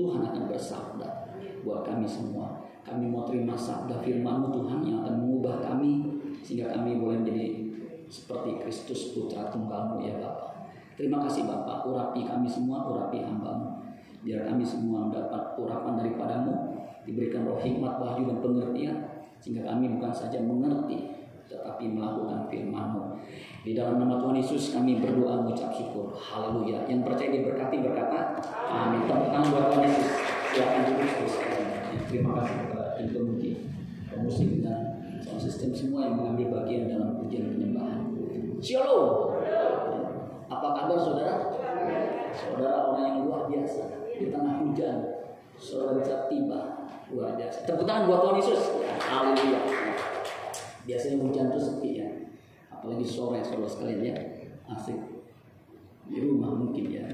Tuhan akan bersabda buat kami semua. Kami mau terima sabda firman-Mu Tuhan yang akan mengubah kami sehingga kami boleh menjadi seperti Kristus putra tunggalmu ya Bapak. Terima kasih Bapak, urapi kami semua, urapi hambamu. Biar kami semua mendapat urapan daripadamu, diberikan roh hikmat, wahyu dan pengertian, sehingga kami bukan saja mengerti, tetapi melakukan firman-Mu. Di dalam nama Tuhan Yesus kami berdoa mengucap syukur. Haleluya. Yang percaya diberkati berkata, Amin. Tepuk tangan buat Tuhan Yesus. Silakan duduk terus. Terima kasih kepada tim pemuji, pemusik dan sound system semua yang mengambil bagian dalam pujian penyembahan. Shalom. Apa kabar saudara? Saudara orang yang luar biasa di tengah hujan. Saudara bisa tiba luar biasa. Tepuk tangan buat Tuhan Yesus. Haleluya. Biasanya hujan itu sepi ya. Apalagi sore saudara sekalian ya. Asik. Di rumah mungkin ya.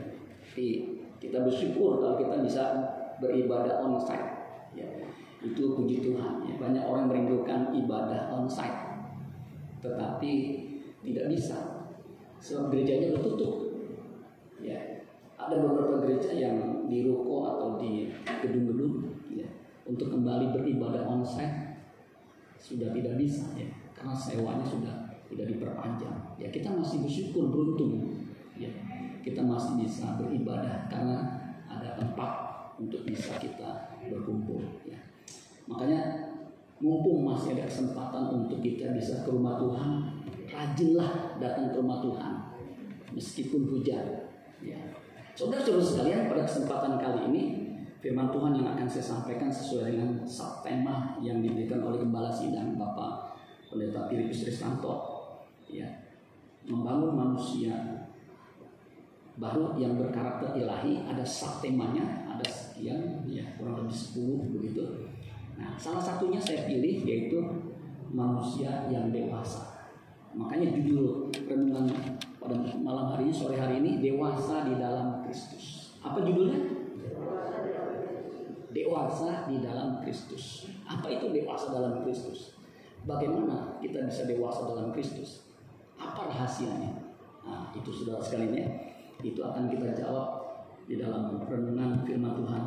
Tapi kita bersyukur kalau kita bisa beribadah onsite. Ya. Itu puji Tuhan. Ya. Banyak orang merindukan ibadah onsite. Tetapi tidak bisa sebab gerejanya udah tutup. Ya, ada beberapa gereja yang di ruko atau di gedung-gedung ya, untuk kembali beribadah onsite sudah tidak bisa ya, karena sewanya sudah tidak diperpanjang. Ya, kita masih bersyukur beruntung ya, kita masih bisa beribadah karena ada tempat untuk bisa kita berkumpul ya. Makanya mumpung masih ada kesempatan untuk kita bisa ke rumah Tuhan, rajinlah datang ke rumah Tuhan meskipun hujan. Ya. Saudara-saudara sekalian, pada kesempatan kali ini firman Tuhan yang akan saya sampaikan sesuai dengan tema yang diberikan oleh Gembala Sidang Bapak Pendeta Filipus Tristanto. Ya. Membangun manusia baru yang berkarakter ilahi ada temanya ada sekian ya kurang lebih 10 begitu nah salah satunya saya pilih yaitu manusia yang dewasa makanya judul renungan pada malam hari ini, sore hari ini, dewasa di dalam Kristus. Apa judulnya? Dewasa di dalam Kristus. Apa itu dewasa dalam Kristus? Bagaimana kita bisa dewasa dalam Kristus? Apa rahasianya? Nah, itu saudara sekalian ya. Itu akan kita jawab di dalam renungan firman Tuhan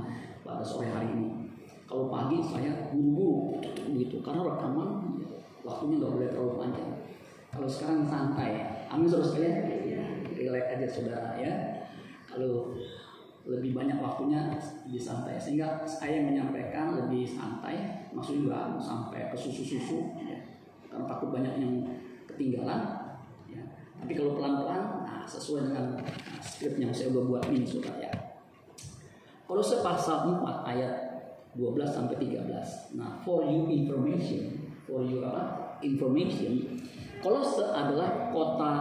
pada sore hari ini. Kalau pagi saya buru-buru gitu karena rekaman waktunya nggak boleh terlalu panjang. Kalau sekarang santai, amin saudara sekalian, relax aja saudara ya. Kalau lebih banyak waktunya di santai sehingga saya menyampaikan lebih santai maksudnya nggak sampai ke susu-susu ya. karena takut banyak yang ketinggalan ya. Tapi kalau pelan-pelan nah, sesuai dengan skrip yang saya udah buat ini saudara ya kalau sepasal 4 ayat 12 sampai 13 nah for you information for you apa information Kolose adalah kota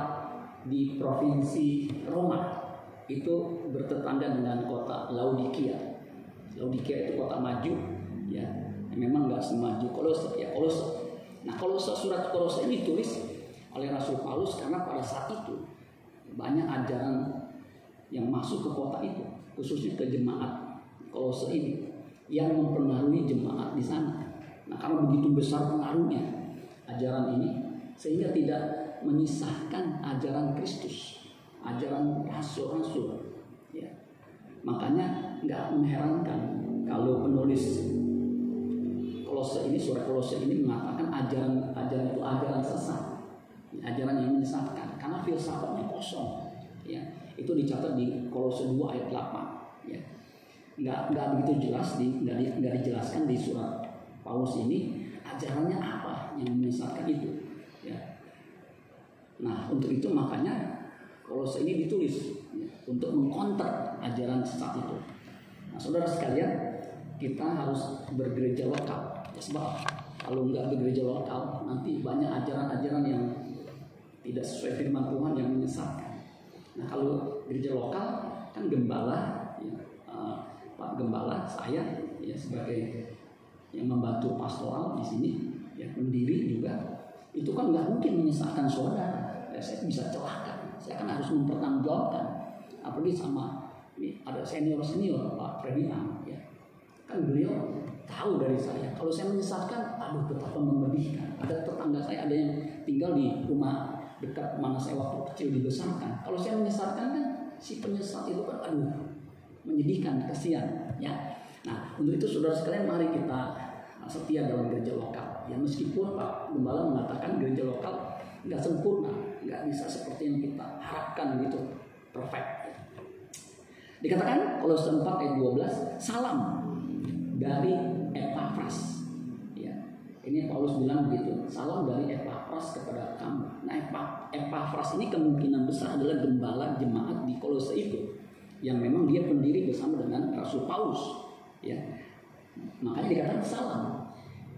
di provinsi Roma itu bertetangga dengan kota Laodikia. Laodikia itu kota maju, ya. Memang nggak semaju Kolose ya Kolose. Nah Kolose surat Kolose ini tulis oleh Rasul Paulus karena pada saat itu banyak ajaran yang masuk ke kota itu, khususnya ke jemaat Kolose ini yang mempengaruhi jemaat di sana. Nah karena begitu besar pengaruhnya ajaran ini, sehingga tidak menyisahkan ajaran Kristus, ajaran rasul-rasul. Ya. Makanya nggak mengherankan kalau penulis Kolose ini surat Kolose ini mengatakan ajaran ajaran itu ajaran sesat, ajaran yang menyesatkan karena filsafatnya kosong. Ya. Itu dicatat di Kolose 2 ayat 8. Ya. Nggak, nggak begitu jelas di nggak, nggak dijelaskan di surat Paulus ini ajarannya apa yang menyesatkan itu Nah, untuk itu makanya kalau ini ditulis ya, untuk mengkonter ajaran sesat itu. Nah, saudara sekalian, kita harus bergereja lokal. Ya, sebab kalau nggak bergereja lokal, nanti banyak ajaran-ajaran yang tidak sesuai firman Tuhan yang menyesatkan. Nah, kalau gereja lokal kan gembala, ya, uh, Pak Gembala, saya ya sebagai yang membantu pastoral di sini, ya pendiri juga, itu kan nggak mungkin menyesatkan saudara saya bisa celaka. Saya kan harus mempertanggungjawabkan. Apalagi sama ini ada senior senior Pak Fredian ya. Kan beliau tahu dari saya. Kalau saya menyesatkan, aduh betapa menyedihkan. Ada tetangga saya ada yang tinggal di rumah dekat mana saya waktu kecil dibesarkan. Kalau saya menyesatkan kan si penyesat itu kan aduh menyedihkan, kasihan ya. Nah, untuk itu saudara sekalian mari kita setia dalam gereja lokal. Ya meskipun Pak Gembala mengatakan gereja lokal nggak sempurna, nggak bisa seperti yang kita harapkan gitu, perfect. Dikatakan kalau 4 ayat 12, salam dari Epaphras. Ya. Ini Paulus bilang begitu, salam dari Epaphras kepada kamu. Nah, Epaphras ini kemungkinan besar adalah gembala jemaat di Kolose itu yang memang dia pendiri bersama dengan Rasul Paulus. Ya. Makanya dikatakan salam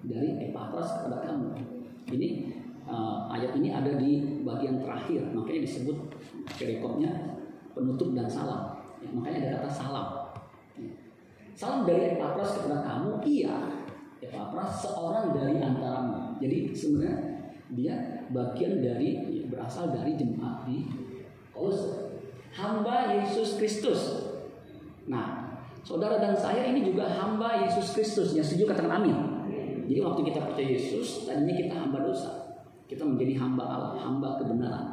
dari Epaphras kepada kamu. Ini uh, ayat ini ada di bagian terakhir, makanya disebut perikopnya penutup dan salam. Ya, makanya ada kata salam. Ya. Salam dari Epapras kepada kamu, iya. Epapras seorang dari antaramu. Jadi sebenarnya dia bagian dari ya, berasal dari jemaat di Kolose. Hamba Yesus Kristus. Nah, saudara dan saya ini juga hamba Yesus Kristus. Yang setuju katakan amin. Jadi waktu kita percaya Yesus, tadinya kita hamba dosa. Kita menjadi hamba Allah, hamba kebenaran.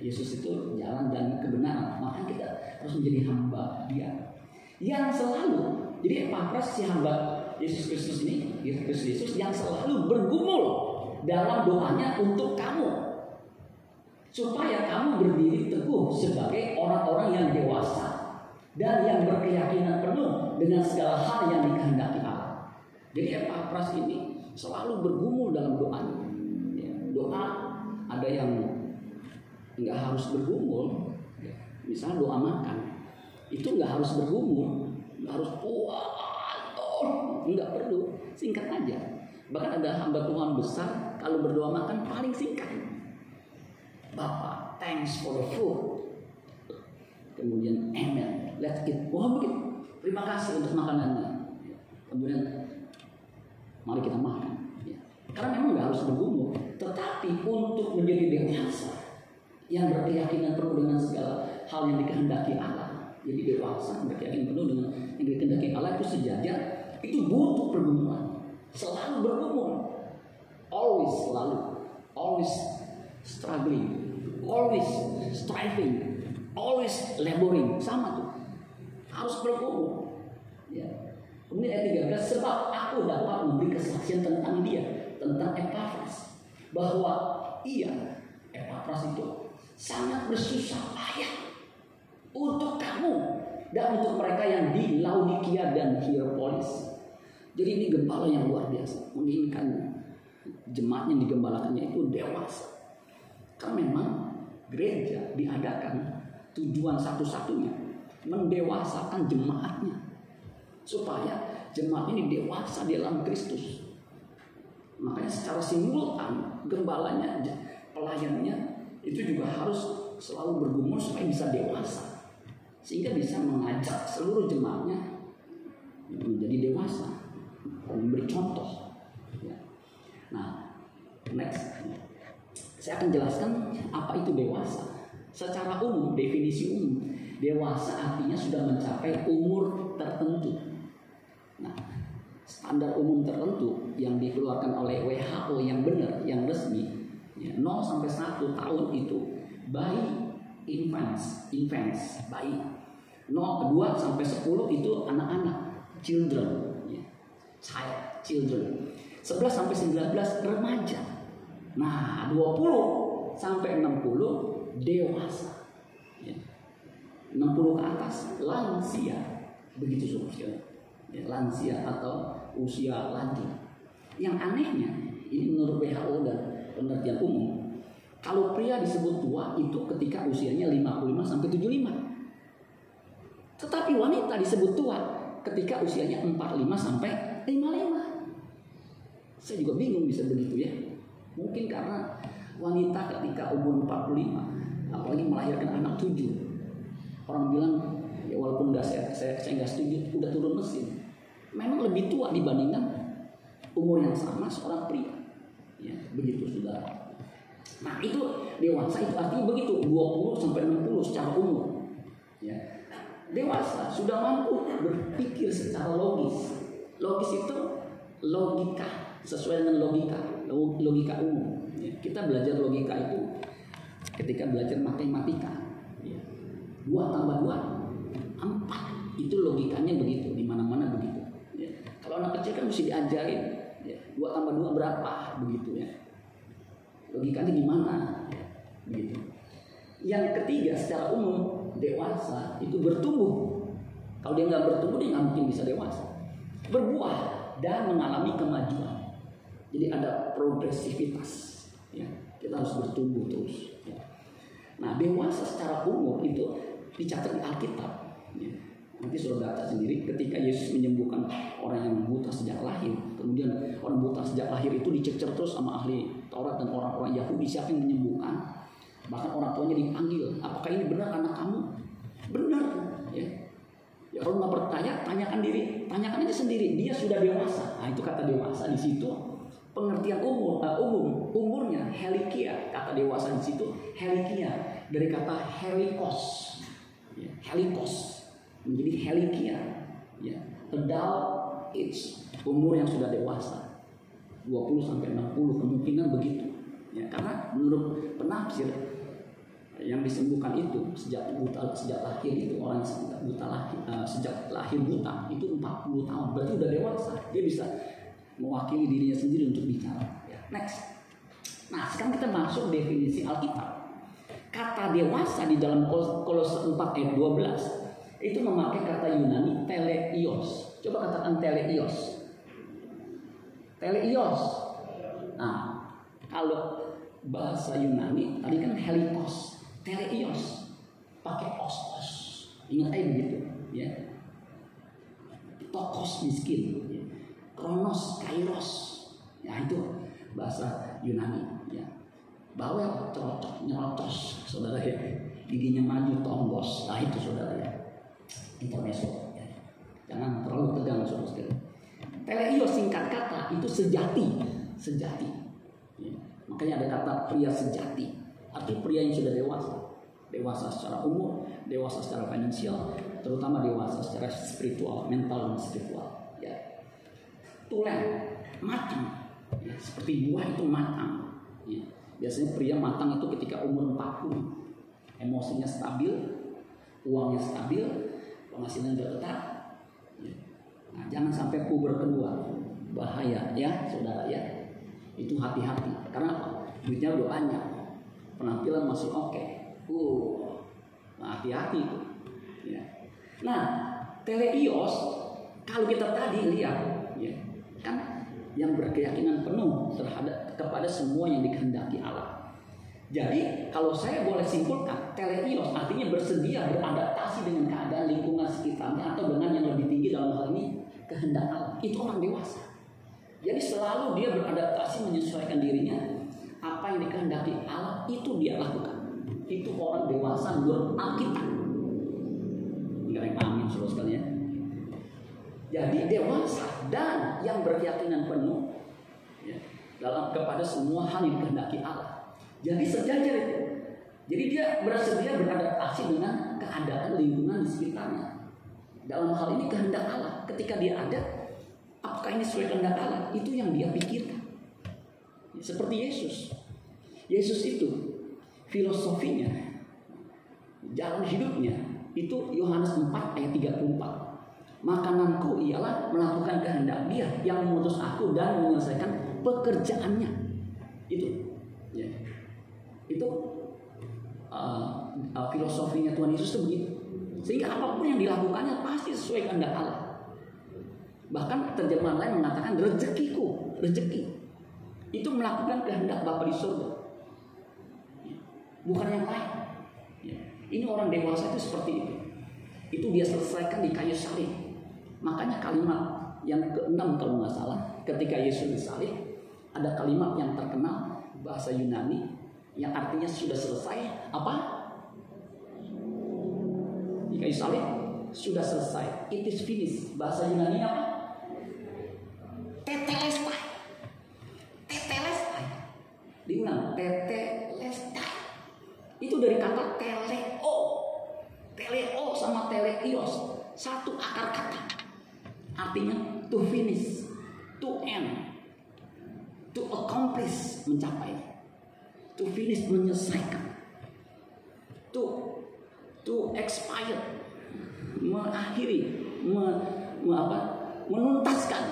Yesus itu jalan dan kebenaran. Maka kita harus menjadi hamba dia. Yang selalu, jadi Epafras si hamba Yesus Kristus ini, Yesus Kristus yang selalu bergumul dalam doanya untuk kamu. Supaya kamu berdiri teguh sebagai orang-orang yang dewasa dan yang berkeyakinan penuh dengan segala hal yang dikehendaki Allah. Jadi Epafras ini selalu bergumul dalam doanya. Ya, doa ada yang nggak harus bergumul. Misalnya doa makan, itu nggak harus bergumul, nggak harus kuat, nggak perlu, singkat aja. Bahkan ada hamba Tuhan besar kalau berdoa makan paling singkat. Bapak, thanks for the food. Kemudian amen, let's eat. Wah begitu. Terima kasih untuk makanannya. Kemudian mari kita makan. Karena memang nggak harus bergumul, tetapi untuk menjadi dewasa yang berkeyakinan penuh dengan segala hal yang dikehendaki Allah. Jadi dewasa berkeyakinan penuh dengan yang dikehendaki Allah itu sejajar itu butuh pergumulan. Selalu bergumul. Always selalu. Always struggling. Always striving. Always laboring. Sama tuh. Harus bergumul. Ya. Kemudian ayat 13 sebab aku dapat memberi kesaksian tentang dia tentang Epaphras bahwa ia Epaphras itu sangat bersusah payah untuk kamu dan untuk mereka yang di Laodikia dan Hierapolis. Jadi ini gembala yang luar biasa menginginkan jemaat yang digembalakannya itu dewasa. Karena memang gereja diadakan tujuan satu-satunya mendewasakan jemaatnya supaya jemaat ini dewasa di dalam Kristus. Makanya secara simultan gembalanya, pelayannya itu juga harus selalu bergumul supaya bisa dewasa. Sehingga bisa mengajak seluruh jemaatnya menjadi dewasa. Memberi contoh. Ya. Nah, next. Saya akan jelaskan apa itu dewasa. Secara umum, definisi umum, dewasa artinya sudah mencapai umur tertentu. Nah, standar umum tertentu yang dikeluarkan oleh WHO yang benar, yang resmi, ya, 0 sampai 1 tahun itu bayi infants, infants, bayi. 0 2 sampai 10 itu anak-anak, children. Child, children. 11 sampai 19 remaja. Nah, 20 sampai 60 dewasa. Ya. 60 ke atas lansia. Begitu seterusnya ya, lansia atau usia lanjut. Yang anehnya, ini menurut WHO dan penelitian umum, kalau pria disebut tua itu ketika usianya 55 sampai 75. Tetapi wanita disebut tua ketika usianya 45 sampai 55. Saya juga bingung bisa begitu ya. Mungkin karena wanita ketika umur 45 apalagi melahirkan anak tujuh orang bilang ya walaupun nggak saya saya saya nggak setuju udah turun mesin memang lebih tua dibandingkan umur yang sama seorang pria. Ya, begitu sudah. Nah itu dewasa itu artinya begitu 20 sampai 60 secara umum. Ya. Dewasa sudah mampu berpikir secara logis. Logis itu logika sesuai dengan logika, logika umum. Ya. Kita belajar logika itu ketika belajar matematika. Ya. Dua tambah dua, empat. Itu logikanya begitu, di mana-mana begitu. Ya. Kalau anak kecil kan mesti diajarin, dua tambah dua berapa, begitu ya logikanya gimana gitu yang ketiga secara umum dewasa itu bertumbuh kalau dia nggak bertumbuh dia nggak mungkin bisa dewasa berbuah dan mengalami kemajuan jadi ada progresivitas ya kita harus bertumbuh terus ya. nah dewasa secara umum itu dicatat di Alkitab ya. Nanti sudah baca sendiri ketika Yesus menyembuhkan orang yang buta sejak lahir. Kemudian orang buta sejak lahir itu dicecer terus sama ahli Taurat dan orang-orang Yahudi siapa yang menyembuhkan. Bahkan orang tuanya dipanggil, apakah ini benar anak kamu? Benar, ya. Kalau nggak percaya, tanyakan diri, tanyakan aja sendiri. Dia sudah dewasa. Nah itu kata dewasa di situ. Pengertian umur, uh, umum, umurnya helikia. Kata dewasa di situ helikia dari kata helikos, ya, helikos menjadi helikia ya adult age umur yang sudah dewasa 20 sampai 60 kemungkinan begitu ya karena menurut penafsir yang disembuhkan itu sejak buta sejak lahir itu orang yang buta lahir uh, sejak lahir buta itu 40 tahun berarti udah dewasa dia bisa mewakili dirinya sendiri untuk bicara ya. next nah sekarang kita masuk definisi Alkitab kata dewasa di dalam Kolose 4 ayat 12 itu memakai kata Yunani teleios. Coba katakan teleios. Teleios. Nah, kalau bahasa Yunani tadi kan helikos, teleios pakai os os. Ingat aja begitu, ya. Tokos miskin, ya. kronos, kairos. Ya itu bahasa Yunani, ya. Bawel, cocok, nyerocos, saudara ya. Giginya maju, tombos. Nah itu saudara ya intermezzo. Ya. Jangan terlalu tegang saudara sekalian. Teleio singkat kata itu sejati, sejati. Ya. Makanya ada kata pria sejati, artinya pria yang sudah dewasa, dewasa secara umur, dewasa secara finansial, terutama dewasa secara spiritual, mental dan spiritual. Ya. Tulen, matang, ya. seperti buah itu matang. Ya. Biasanya pria matang itu ketika umur 40 emosinya stabil, uangnya stabil, penghasilan sudah tetap. Ya. Nah, jangan sampai puber kedua, bahaya ya saudara ya. Itu hati-hati. Karena? Duitnya udah banyak, penampilan masih oke. Okay. Uh, nah, hati-hati itu. Ya. Nah, teleios kalau kita tadi lihat, ya, kan yang berkeyakinan penuh terhadap kepada semua yang dikehendaki Allah. Jadi kalau saya boleh simpulkan, teleios artinya bersedia beradaptasi dengan keadaan lingkungan sekitarnya atau dengan yang lebih tinggi dalam hal ini kehendak Allah. Itu orang dewasa. Jadi selalu dia beradaptasi menyesuaikan dirinya apa yang dikehendaki Allah itu dia lakukan. Itu orang dewasa menurut Alkitab. Enggak yang amin saudara sekalian. Jadi dewasa dan yang berkeyakinan penuh ya, dalam kepada semua hal yang dikehendaki Allah. Jadi sejajar itu. Jadi dia bersedia beradaptasi dengan keadaan lingkungan di sekitarnya. Dalam hal ini kehendak Allah. Ketika dia ada, apakah ini sesuai kehendak Allah? Itu yang dia pikirkan. Seperti Yesus. Yesus itu filosofinya, jalan hidupnya itu Yohanes 4 ayat 34. Makananku ialah melakukan kehendak dia yang mengutus aku dan menyelesaikan pekerjaannya. Itu. Ya. Itu uh, uh, filosofinya Tuhan Yesus itu begitu. Sehingga apa pun yang dilakukannya pasti sesuai kehendak Allah. Bahkan terjemahan lain mengatakan rezekiku, rezeki. Itu melakukan kehendak Bapa di surga. Bukan yang lain. Ya. Ini orang dewasa itu seperti itu. Itu dia selesaikan di kayu salib. Makanya kalimat yang keenam kalau nggak salah, ketika Yesus disalib, ada kalimat yang terkenal bahasa Yunani yang artinya sudah selesai apa? Di kayu salib sudah selesai. It is finished. Bahasa Yunani apa? Tetelestai. Diulang. Tetelestai. Itu dari kata teleo. Teleo sama teleios satu akar kata. Artinya to finish, to end, to accomplish, mencapai. To finish menyelesaikan. To to expire, mengakhiri, me, me, apa, menuntaskan.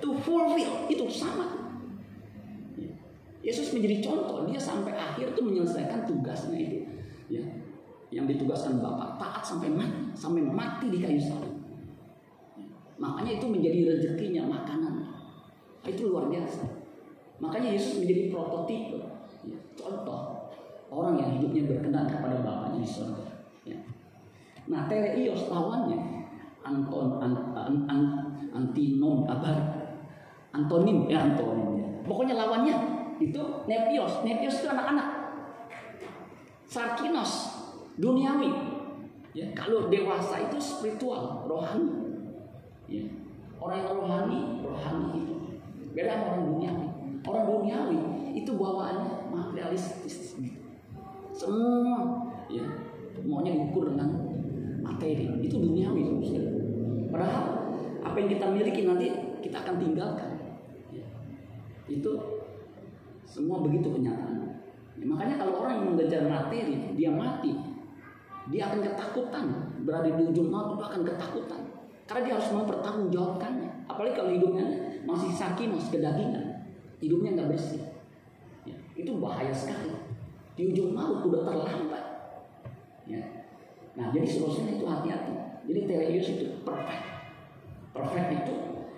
To fulfill itu sama. Yesus menjadi contoh, dia sampai akhir tuh menyelesaikan tugasnya itu. Ya, yang ditugaskan Bapak taat sampai mati, sampai mati di kayu salib. Makanya itu menjadi rezekinya makanan. Itu luar biasa. Makanya Yesus menjadi prototipe, ya, contoh orang yang hidupnya berkenan kepada Bapaknya di surga. Ya. Nah, teleios lawannya Anton an, an, an, antinom apa antonim ya antonim ya. Pokoknya lawannya itu nepios. Nepios itu anak-anak. Sarkinos duniawi. Ya, kalau dewasa itu spiritual, rohani. Ya. Orang yang rohani, rohani itu beda sama orang duniawi. Orang duniawi itu bawaannya materialistis. Semua ya maunya diukur dengan materi. Itu duniawi saudara. Padahal apa yang kita miliki nanti kita akan tinggalkan. Ya. Itu semua begitu kenyataan. Ya, makanya kalau orang yang mengejar materi, dia mati. Dia akan ketakutan. Berada di ujung maut itu akan ketakutan. Karena dia harus mempertanggungjawabkannya. Apalagi kalau hidupnya masih sakinos, kedagingan. Hidupnya nggak bersih. Ya, itu bahaya sekali. Di ujung maut udah terlambat. Ya. Nah, jadi seharusnya itu hati-hati. Jadi teleios itu perfect. Perfect itu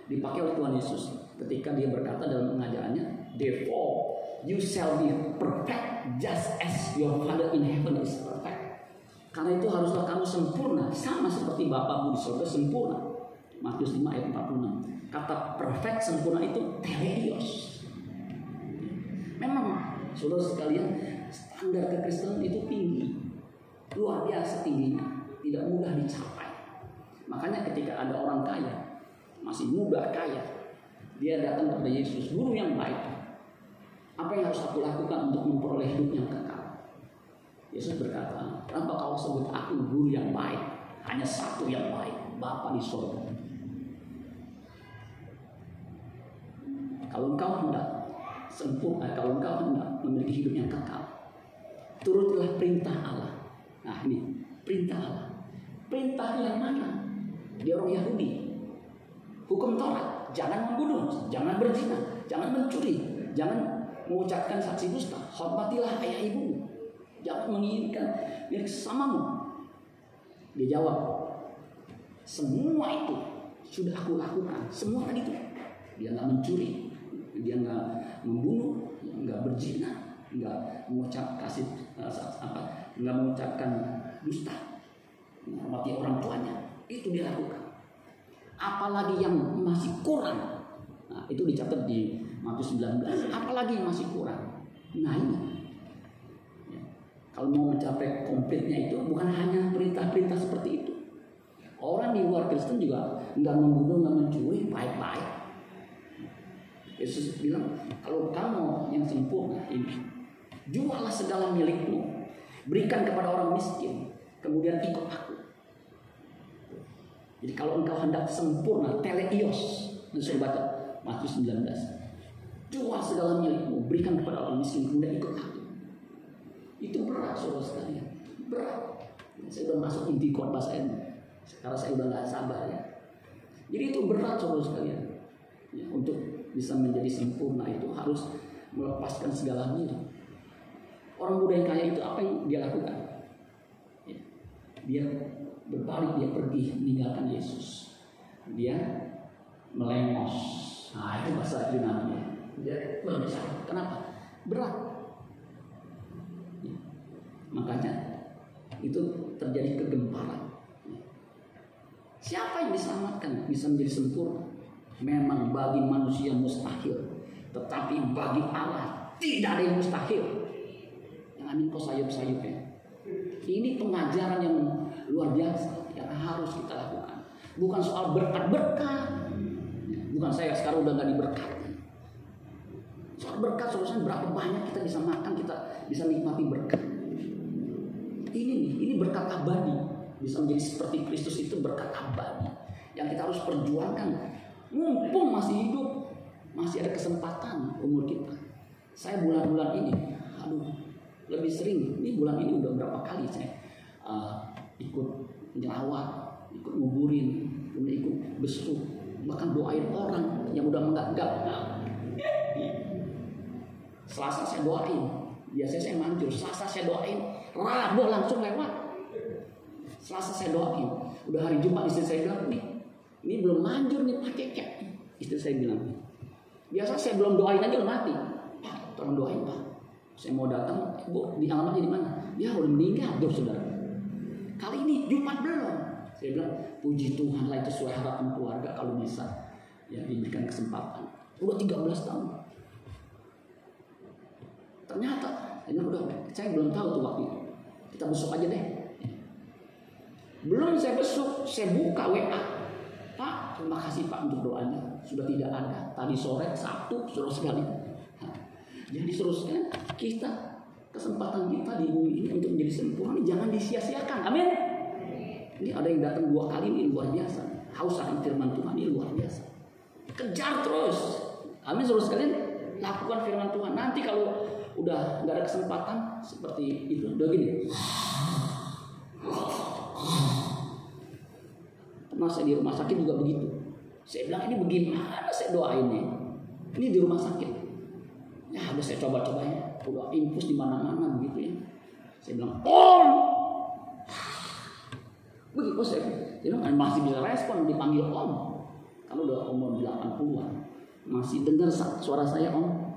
dipakai oleh Tuhan Yesus ketika dia berkata dalam pengajarannya, "Therefore you shall be perfect just as your Father in heaven is perfect." Karena itu haruslah kamu sempurna sama seperti Bapakmu di surga sempurna. Matius 5 ayat 46. Kata perfect sempurna itu teleios. Memang saudara sekalian standar kekristenan itu tinggi. Luar biasa tingginya. Tidak mudah dicapai. Makanya ketika ada orang kaya, masih muda kaya, dia datang kepada Yesus, guru yang baik. Apa yang harus aku lakukan untuk memperoleh hidup yang kekal? Yesus berkata, kenapa kau sebut aku guru yang baik? Hanya satu yang baik, Bapa di sorga. Kalau engkau hendak sempurna, kalau engkau hendak memiliki hidup yang kekal, turutlah perintah Allah. Nah ini perintah Allah. Perintah yang mana? Dia orang Yahudi. Hukum Taurat, jangan membunuh, jangan berzina, jangan mencuri, jangan mengucapkan saksi dusta, hormatilah ayah ibumu, jangan menginginkan milik samamu. Dia jawab, semua itu sudah aku lakukan, semua tadi itu. Dia nggak mencuri, dia nggak membunuh, nggak berzina, nggak mengucap kasih apa, nggak mengucapkan dusta, menghormati orang tuanya, itu dia lakukan. Apalagi yang masih kurang, nah itu dicatat di Matius 19. Apalagi yang masih kurang, nah ini kalau mau mencapai komplitnya itu bukan hanya perintah-perintah seperti itu. Orang di luar Kristen juga nggak membunuh, nggak mencuri, baik-baik. Yesus bilang, kalau kamu yang sempurna ini, jualah segala milikmu, berikan kepada orang miskin, kemudian ikut aku. Jadi kalau engkau hendak sempurna, teleios, suruh baca Matius 19. Segala milikmu, berikan kepada orang miskin, kemudian ikut aku. Itu berat saudara sekalian. Berat. Saya udah masuk inti khotbah saya. Sekarang saya udah nggak sabar ya. Jadi itu berat saudara sekalian. Ya, untuk bisa menjadi sempurna itu harus melepaskan segala milik. Orang muda yang kaya itu apa yang dia lakukan? Ya, dia berbalik, dia pergi meninggalkan Yesus. Dia melengos. Nah itu bahasa Yunani. Dia berbicara. Kenapa? Berat. Makanya itu terjadi kegemparan. Siapa yang diselamatkan bisa menjadi sempurna? Memang bagi manusia mustahil, tetapi bagi Allah tidak ada yang mustahil. Yang amin kau sayup-sayup ya. Ini pengajaran yang luar biasa yang harus kita lakukan. Bukan soal berkat-berkat. Bukan saya sekarang udah nggak diberkati. Soal berkat, soalnya berapa banyak kita bisa makan, kita bisa nikmati berkat. berkat abadi. Bisa menjadi seperti Kristus itu berkat abadi. Yang kita harus perjuangkan. Mumpung masih hidup, masih ada kesempatan umur kita. Saya bulan-bulan ini, aduh, lebih sering. Ini bulan ini udah berapa kali saya uh, ikut nyelawat, ikut nguburin, ikut besuk, bahkan doain orang yang udah menganggap. Selasa saya doain, biasanya saya manjur. Selasa saya doain, Rabu langsung lewat. Selasa saya doain, udah hari Jumat istri saya bilang nih, ini belum manjur nih Pak Cecep. Istri saya bilang, biasa saya belum doain aja udah mati. Pak, tolong doain Pak. Saya mau datang, Bu, di alamatnya di mana? Ya udah meninggal, tuh saudara. Kali ini Jumat belum. Saya bilang, puji Tuhan lah itu sesuai harapan keluarga kalau bisa ya diberikan kesempatan. Udah 13 tahun. Ternyata, ini udah, saya belum tahu tuh waktu itu. Kita besok aja deh. Belum saya besok, saya buka WA. Pak, terima kasih Pak untuk doanya. Sudah tidak ada. Tadi sore, Sabtu, suruh sekali. Jadi seterusnya kita kesempatan kita di bumi ini untuk menjadi sempurna jangan disia-siakan. Amin. Ini ada yang datang dua kali ini luar biasa. Haus akan firman Tuhan ini luar biasa. Kejar terus. Amin seluruh sekalian lakukan firman Tuhan. Nanti kalau udah nggak ada kesempatan seperti itu, udah gini. Pernah saya di rumah sakit juga begitu. Saya bilang ini bagaimana saya doainnya. Ini di rumah sakit. Ya udah saya coba-coba ya. Udah infus di mana-mana begitu ya. Saya bilang, Om! Begitu saya dia bilang masih bisa respon dipanggil Om. Kalau udah umur 80-an. Masih dengar suara saya Om.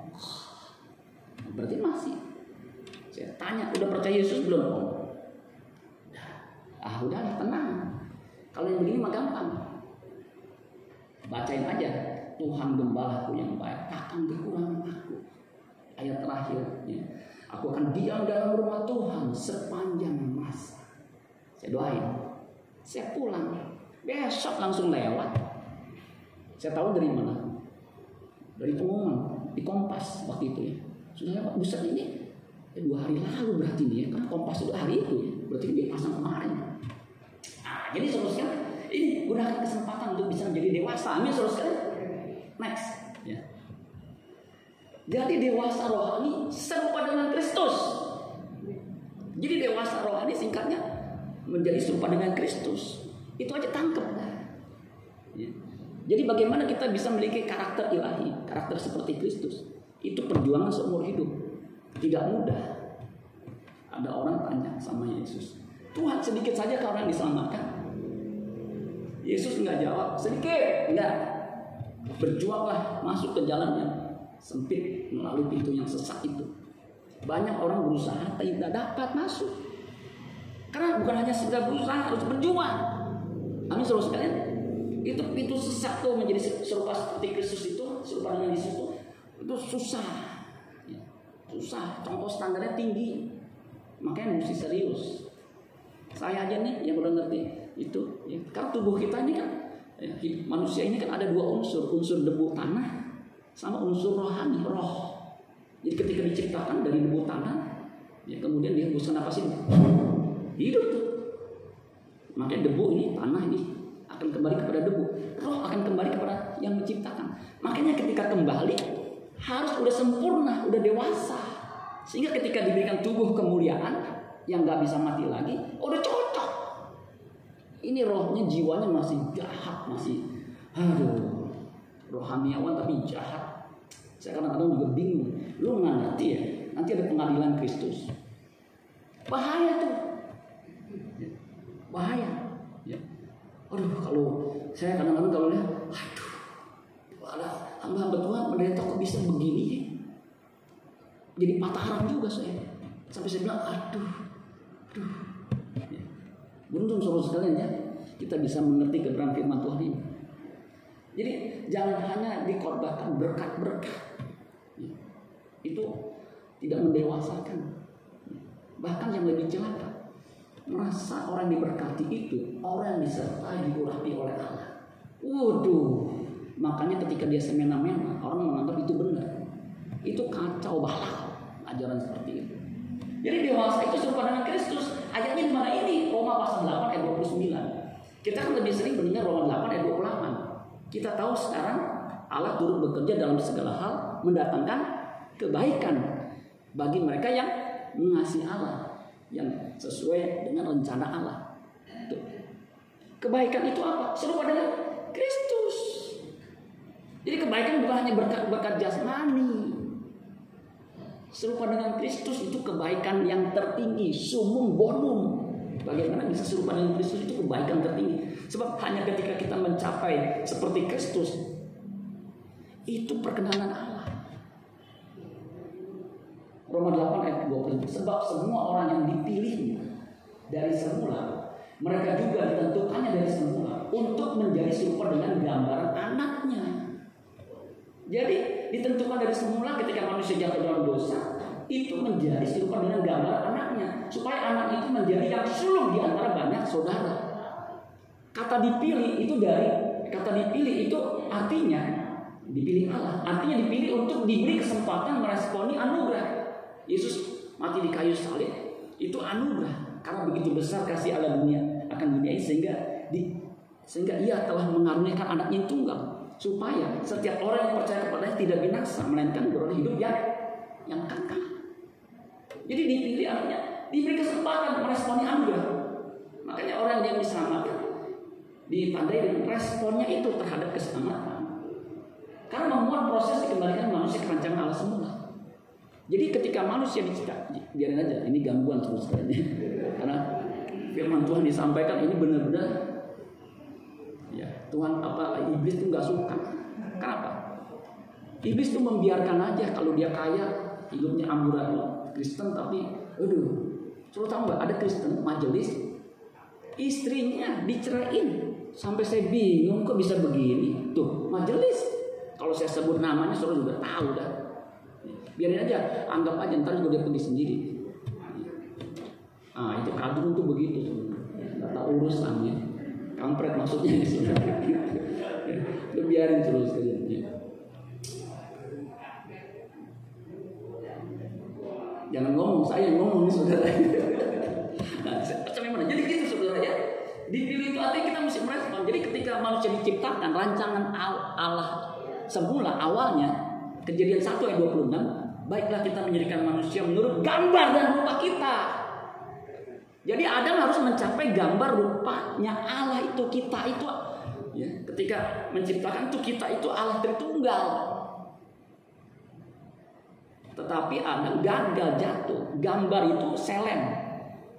Berarti masih. Saya tanya, udah percaya Yesus belum? Ah udah tenang. Kalau yang begini mah gampang. Bacain aja. Tuhan gembalaku yang baik akan berkurang aku. Ayat terakhir. Ya. Aku akan diam dalam rumah Tuhan sepanjang masa. Saya doain. Saya pulang. Besok langsung lewat. Saya tahu dari mana? Dari pengumuman di Kompas waktu itu ya. Sudah lewat buset ini. Dua hari lalu berarti ini ya. Karena Kompas itu hari itu ya. Berarti dia pasang kemarin. Jadi seterusnya ini gunakan kesempatan untuk bisa menjadi dewasa. Amin seterusnya. Next. Ya. Jadi dewasa rohani serupa dengan Kristus. Jadi dewasa rohani singkatnya menjadi serupa dengan Kristus. Itu aja tangkep. Ya. Jadi bagaimana kita bisa memiliki karakter ilahi, karakter seperti Kristus? Itu perjuangan seumur hidup. Tidak mudah. Ada orang tanya sama Yesus, Tuhan sedikit saja kau orang diselamatkan. Yesus nggak jawab, sedikit, enggak. Berjuanglah masuk ke jalan yang sempit melalui pintu yang sesak itu. Banyak orang berusaha tapi tidak dapat masuk. Karena bukan hanya sekedar berusaha, harus berjuang. Amin saudara sekalian. Itu pintu sesak tuh menjadi serupa seperti Kristus itu, serupa dengan Yesus itu, itu susah. Susah. Contoh standarnya tinggi. Makanya mesti serius. Saya aja nih yang udah ngerti itu. Ya. Karena tubuh kita ini kan, ya, manusia ini kan ada dua unsur, unsur debu tanah sama unsur rohani, roh. Jadi ketika diciptakan dari debu tanah, ya kemudian dihembuskan apa sih? Hidup tuh. Makanya debu ini, tanah ini akan kembali kepada debu. Roh akan kembali kepada yang menciptakan. Makanya ketika kembali harus udah sempurna, udah dewasa. Sehingga ketika diberikan tubuh kemuliaan yang nggak bisa mati lagi, oh, udah cocok. Ini rohnya, jiwanya masih jahat, masih aduh rohaniawan tapi jahat. Saya kadang-kadang juga bingung. Lu nggak ngerti ya? Nanti ada pengadilan Kristus. Bahaya tuh. Bahaya. Ya. Aduh, kalau saya kadang-kadang kalau lihat, aduh, ada hamba-hamba Tuhan menderita kok bisa begini ya? Jadi patah harapan juga saya. Sampai saya bilang, aduh, aduh. Ya. Beruntung saudara sekalian ya, kita bisa mengerti kebenaran firman Tuhan ini. Jadi jangan hanya dikorbankan berkat-berkat. Ya. Itu tidak mendewasakan. Bahkan yang lebih celaka, merasa orang diberkati itu orang yang disertai diurapi oleh Allah. Waduh, makanya ketika dia semena-mena orang menganggap itu benar. Itu kacau balau ajaran seperti itu. Jadi dewasa itu serupa dengan Kristus. Ayatnya di mana ini? Kita kan lebih sering mendengar Roma 8 ayat 28. Kita tahu sekarang Allah turut bekerja dalam segala hal mendatangkan kebaikan bagi mereka yang mengasihi Allah yang sesuai dengan rencana Allah. Kebaikan itu apa? Serupa dengan Kristus. Jadi kebaikan bukan hanya berkat, berkat jasmani. Serupa dengan Kristus itu kebaikan yang tertinggi, sumum bonum. Bagaimana bisa serupa dengan Kristus itu kebaikan tertinggi? Sebab hanya ketika kita mencapai seperti Kristus, itu perkenanan Allah. Roma 8 ayat 20. Sebab semua orang yang dipilih dari semula, mereka juga ditentukannya dari semula untuk menjadi serupa dengan gambaran anaknya. Jadi ditentukan dari semula ketika manusia jatuh dalam dosa itu menjadi serupa dengan gambar anaknya supaya anak itu menjadi yang sulung di antara banyak saudara. Kata dipilih itu dari kata dipilih itu artinya dipilih Allah, artinya dipilih untuk diberi kesempatan meresponi anugerah. Yesus mati di kayu salib itu anugerah karena begitu besar kasih Allah dunia akan dunia ini sehingga di, sehingga ia telah mengaruniakan anaknya yang tunggal supaya setiap orang yang percaya kepadanya tidak binasa melainkan beroleh hidup yang yang kekal. Jadi dipilih artinya diberi kesempatan meresponi anugerah. Makanya orang yang diselamatkan ditandai dengan responnya itu terhadap keselamatan. Karena memuat proses dikembalikan manusia ke rancangan Allah semula. Jadi ketika manusia dicipta, biarin aja, ini gangguan terus. Karena firman Tuhan disampaikan ini benar-benar Tuhan apa iblis itu nggak suka. Kenapa? Iblis itu membiarkan aja kalau dia kaya hidupnya amburadul. Kristen tapi aduh Suruh tahu nggak ada Kristen majelis istrinya dicerain. Sampai saya bingung kok bisa begini. Tuh majelis. Kalau saya sebut namanya suruh juga tahu dah. Biarin aja anggap aja ntar juga dia pergi sendiri. Ah itu kadung tuh begitu. Nggak tahu urusannya kampret maksudnya itu biarin terus aja Jangan ngomong, saya yang ngomong nih saudara. nah, macam mana? Jadi gitu saudara ya. Dipilih itu artinya kita mesti merespon. Jadi ketika manusia diciptakan, rancangan Allah semula awalnya kejadian 1 ayat 26, baiklah kita menjadikan manusia menurut gambar dan rupa kita. Jadi Adam harus mencapai gambar rupanya Allah itu kita itu ya, ketika menciptakan itu kita itu Allah Tritunggal. Tetapi Adam gagal jatuh. Gambar itu selem.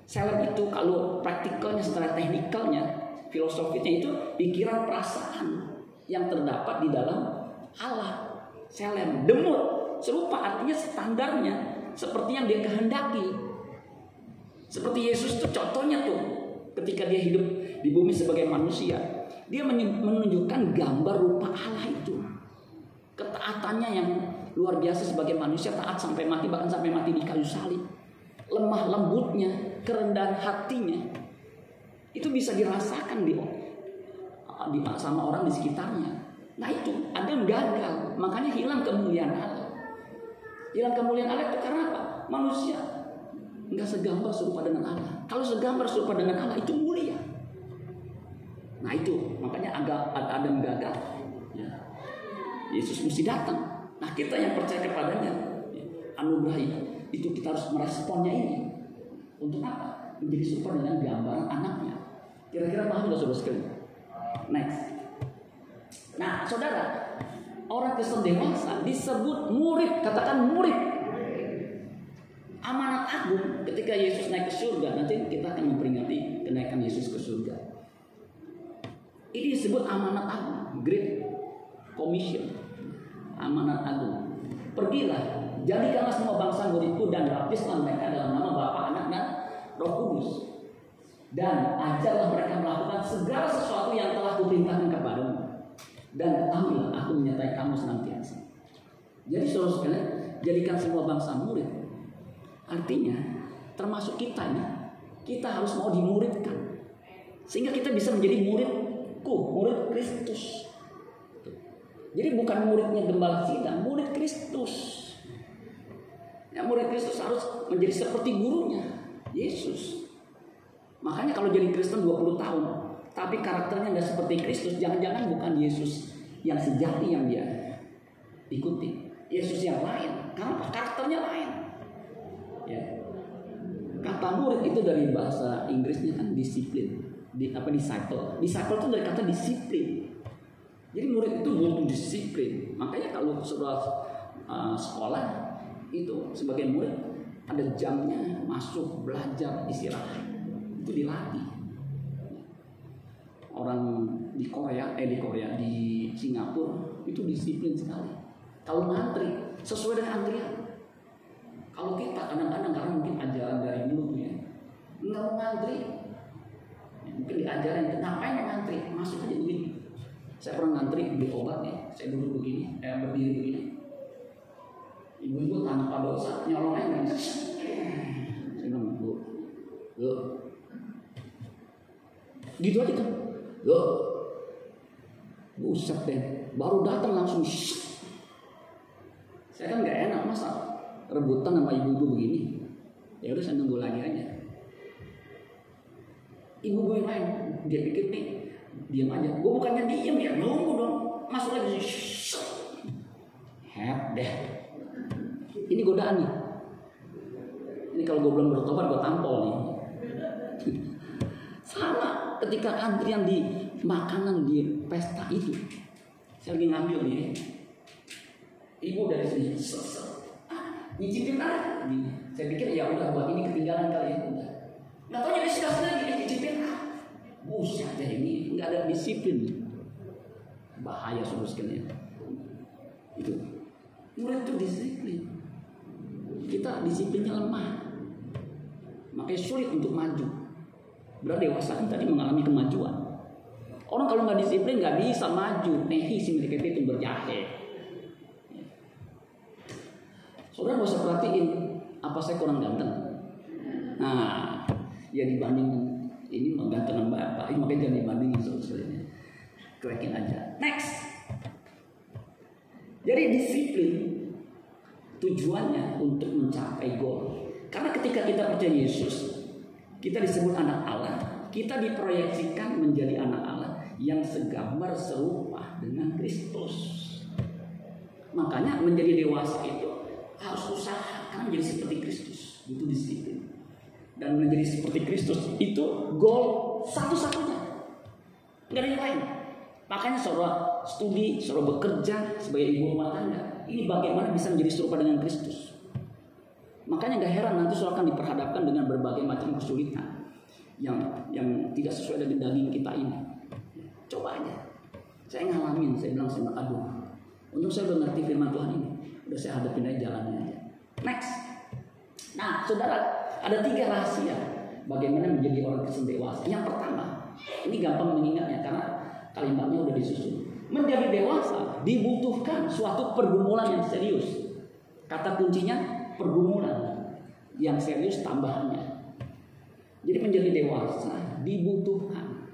Selem itu kalau praktikalnya secara teknikalnya, filosofisnya itu pikiran perasaan yang terdapat di dalam Allah. Selem, demut, serupa artinya standarnya seperti yang dia kehendaki. Seperti Yesus itu contohnya tuh ketika dia hidup di bumi sebagai manusia, dia menunjukkan gambar rupa Allah itu. Ketaatannya yang luar biasa sebagai manusia taat sampai mati bahkan sampai mati di kayu salib. Lemah lembutnya kerendahan hatinya itu bisa dirasakan di, di sama orang di sekitarnya. Nah itu Adam gagal makanya hilang kemuliaan Allah. Hilang kemuliaan Allah itu karena apa? Manusia nggak segambar serupa dengan Allah kalau segambar serupa dengan Allah itu mulia nah itu makanya agak Adam gagal ya. Yesus mesti datang Nah kita yang percaya kepadanya anugerah itu kita harus meresponnya ini untuk apa? Menjadi super dengan gambaran anaknya. Kira-kira paham nggak saudara sekalian? Next. Nah saudara, orang Kristen dewasa disebut murid, katakan murid. Amanat agung ketika Yesus naik ke surga, nanti kita akan memperingati kenaikan Yesus ke surga. Ini disebut amanat agung, Great Commission amanat agung. Pergilah, jadikanlah semua bangsa muridku dan baptislah mereka dalam nama Bapa, Anak dan Roh Kudus. Dan ajarlah mereka melakukan segala sesuatu yang telah kuperintahkan kepadamu. Dan ketahuilah aku menyertai kamu senantiasa. Jadi saudara sekalian, jadikan semua bangsa murid. Artinya, termasuk kita ini, kita harus mau dimuridkan. Sehingga kita bisa menjadi muridku, murid Kristus. Jadi bukan muridnya gembala sidang, murid Kristus. Ya, murid Kristus harus menjadi seperti gurunya, Yesus. Makanya kalau jadi Kristen 20 tahun, tapi karakternya nggak seperti Kristus, jangan-jangan bukan Yesus yang sejati yang dia ikuti. Yesus yang lain, karena karakternya lain. Ya. Kata murid itu dari bahasa Inggrisnya kan disiplin, di apa disciple. Disciple itu dari kata disiplin. Jadi murid itu butuh disiplin. Makanya kalau sudah uh, sekolah itu sebagai murid ada jamnya masuk belajar istirahat itu dilatih orang di Korea eh di Korea di Singapura itu disiplin sekali kalau ngantri sesuai dengan antrian kalau kita kadang-kadang karena mungkin ajaran dari dulu ya nggak mau ngantri. Mungkin diajarin ngapain yang ngantri? Masuk aja begini saya pernah ngantri beli obat nih saya duduk begini eh berdiri begini. Ibu-ibu tanpa dosa nyolong aja saya bilang bu bu gitu aja kan? Bu buset deh baru datang langsung saya kan nggak enak masa rebutan sama ibu-ibu begini. Ya udah saya nunggu lagi aja. Ibu-ibu yang lain dia pikir nih diam aja. Gue bukannya diem ya nunggu dong. Masuk lagi Hep deh. Ini godaan nih. Ini kalau gue belum bertobat gue tampol nih. Sama ketika antrian di makanan di pesta itu saya lagi ngambil nih. Ibu dari sini nyicipin ah saya pikir ya udah buat ini ketinggalan kali ya udah. Nggak tahu jadi sudah lagi nyicipin. Ah buset deh ini nggak ada disiplin. Bahaya suruh sekalian. Itu. Murid itu disiplin. Kita disiplinnya lemah. Makanya sulit untuk maju. Berarti dewasa kan tadi mengalami kemajuan. Orang kalau nggak disiplin nggak bisa maju. Nehi si milik itu berjahe saudara nggak usah perhatiin apa saya kurang ganteng. Nah ya dibanding ini mengganteng bapak ini makanya jangan dibandingin saudara cuekin aja. Next. Jadi disiplin tujuannya untuk mencapai goal. Karena ketika kita percaya Yesus kita disebut anak Allah kita diproyeksikan menjadi anak Allah yang segambar serupa dengan Kristus. Makanya menjadi dewasa itu harus usahakan menjadi seperti Kristus. Butuh disiplin. Dan menjadi seperti Kristus itu goal satu-satunya. Nggak ada yang lain. Makanya saudara studi saudara bekerja sebagai ibu rumah tangga ini bagaimana bisa menjadi serupa dengan Kristus? Makanya gak heran nanti saudara akan diperhadapkan dengan berbagai macam kesulitan yang yang tidak sesuai dengan daging kita ini. Coba aja. Saya ngalamin saya bilang sama aduh untuk saya udah ngerti firman Tuhan ini udah saya hadapin aja jalannya aja next nah saudara ada tiga rahasia bagaimana menjadi orang Kristen dewasa. Yang pertama, ini gampang mengingatnya karena kalimatnya udah disusun. Menjadi dewasa dibutuhkan suatu pergumulan yang serius. Kata kuncinya pergumulan yang serius tambahannya. Jadi menjadi dewasa dibutuhkan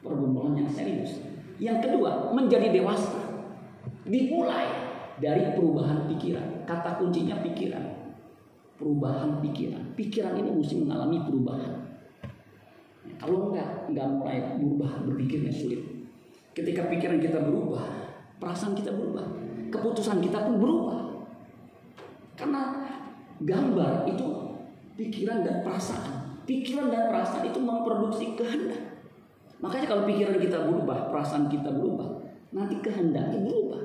pergumulan yang serius. Yang kedua, menjadi dewasa dimulai dari perubahan pikiran. Kata kuncinya pikiran perubahan pikiran. Pikiran ini mesti mengalami perubahan. Kalau enggak, enggak mulai berubah berpikirnya sulit. Ketika pikiran kita berubah, perasaan kita berubah, keputusan kita pun berubah. Karena gambar itu pikiran dan perasaan. Pikiran dan perasaan itu memproduksi kehendak. Makanya kalau pikiran kita berubah, perasaan kita berubah, nanti kehendaknya berubah.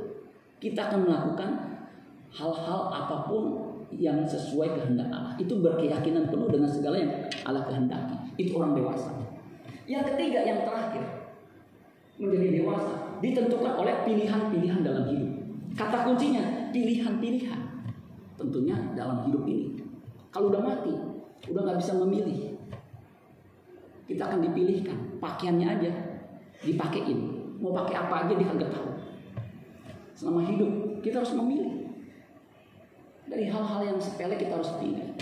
Kita akan melakukan hal-hal apa pun yang sesuai kehendak Allah. Itu berkeyakinan penuh dengan segala yang Allah kehendaki. Itu orang dewasa. Yang ketiga, yang terakhir, menjadi dewasa ditentukan oleh pilihan-pilihan dalam hidup. Kata kuncinya pilihan-pilihan. Tentunya dalam hidup ini. Kalau udah mati, udah nggak bisa memilih. Kita akan dipilihkan, pakaiannya aja dipakein. Mau pakai apa aja dia nggak tahu. Selama hidup kita harus memilih. Dari hal-hal yang sepele kita harus pilih.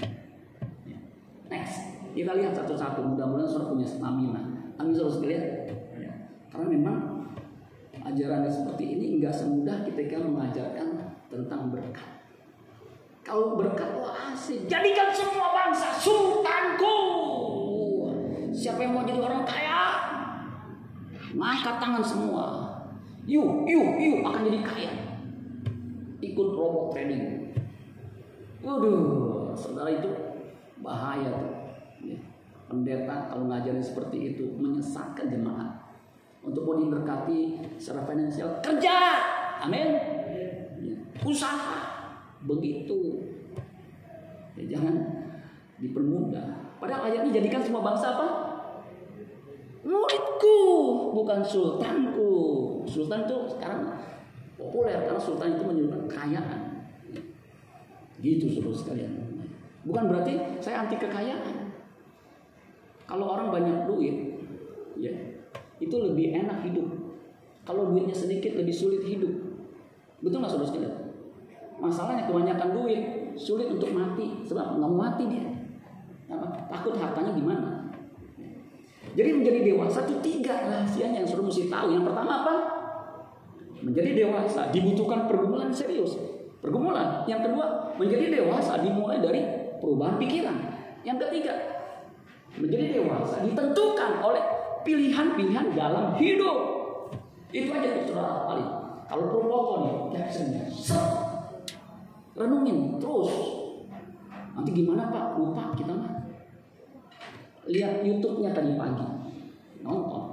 Next, kita lihat satu-satu. Mudah-mudahan saudara punya stamina. Amin saudara sekalian. Karena memang ajaran seperti ini nggak semudah ketika mengajarkan tentang berkat. Kalau berkat itu asik. Jadikan semua bangsa sultanku. Siapa yang mau jadi orang kaya? Angkat tangan semua. Yuk, yuk, yuk akan jadi kaya. Ikut robot trading. Waduh, saudara itu bahaya tuh. Ya. Pendeta kalau ngajarin seperti itu menyesatkan jemaat. Untuk mau diberkati secara finansial kerja, amin. Ya. Usaha begitu. Ya, jangan dipermudah. Padahal ayat ini jadikan semua bangsa apa? Muridku, bukan sultanku. Sultan itu sekarang populer karena sultan itu menunjukkan kekayaan. Gitu suruh sekalian. Bukan berarti saya anti kekayaan. Kalau orang banyak duit, ya itu lebih enak hidup. Kalau duitnya sedikit lebih sulit hidup. Betul nggak saudara sekalian? Masalahnya kebanyakan duit sulit untuk mati sebab nggak mau mati dia. Apa? Takut hartanya gimana? Jadi menjadi dewasa itu tiga rahasianya yang suruh mesti tahu. Yang pertama apa? Menjadi dewasa dibutuhkan pergumulan serius. Pergumulan. Yang kedua, menjadi dewasa dimulai dari perubahan pikiran. Yang ketiga, menjadi dewasa ditentukan oleh pilihan-pilihan dalam hidup. Itu aja tuh saudara paling. Kalau perlu foto nih. Renungin terus. Nanti gimana Pak? Lupa kita mah. Lihat YouTube-nya tadi pagi. Nonton.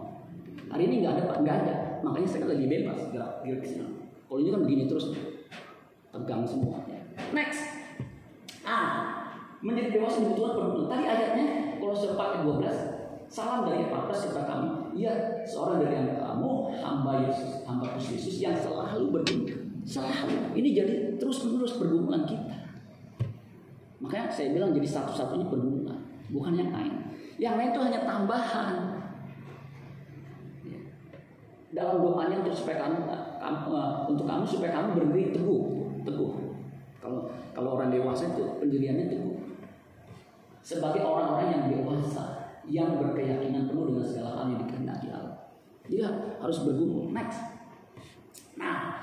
Hari ini nggak ada Pak, nggak ada. Makanya saya kan lagi bebas gerak gerak sini. Kalau ini kan begini terus tegang semua. Next. Ah, menjadi dewasa dibutuhkan pergumulan. Tadi ayatnya kalau 4 ayat 12 Salam dari Epafras kepada kami, ia seorang dari anak kamu, hamba Yesus, hamba Yesus yang selalu bergumul. Selalu. Ini jadi terus menerus pergumulan kita. Makanya saya bilang jadi satu-satunya pergumulan, bukan yang lain. Yang lain itu hanya tambahan. Dalam doanya untuk supaya kamu, kamu untuk kamu supaya kamu berdiri teguh, teguh. Kalau kalau orang dewasa itu pendiriannya teguh. Sebagai orang-orang yang dewasa, yang berkeyakinan penuh dengan segala hal yang dikehendaki Allah. Dia harus bergumul. Next. Nah,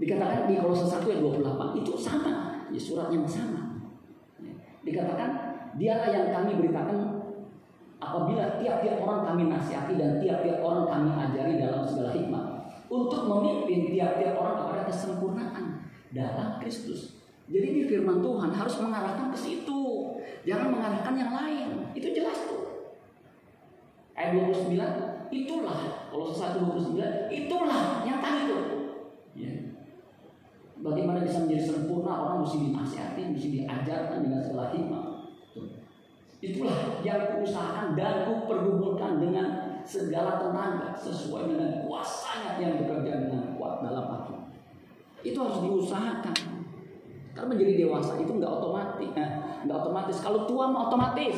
dikatakan di Kolose 1 ayat 28 itu sama, ya surat yang sama. Dikatakan dialah yang kami beritakan apabila tiap-tiap orang kami nasihati dan tiap-tiap orang kami ajari dalam segala hikmah untuk memimpin tiap-tiap orang kepada kesempurnaan dalam Kristus. Jadi di firman Tuhan harus mengarahkan ke situ, jangan mengarahkan yang lain. Itu jelas tuh. Ayat 29, itulah kalau 129, itulah yang tadi itu. Ya. Bagaimana bisa menjadi sempurna orang mesti dinasihati, mesti diajarkan dengan segala hikmah. Itulah yang kuusahakan dan kupergumulkan dengan segala tenaga sesuai dengan kuasanya yang bekerja dengan kuat dalam aku. Itu harus diusahakan. Karena menjadi dewasa itu nggak otomatis, eh, nggak otomatis. Kalau tua mau otomatis.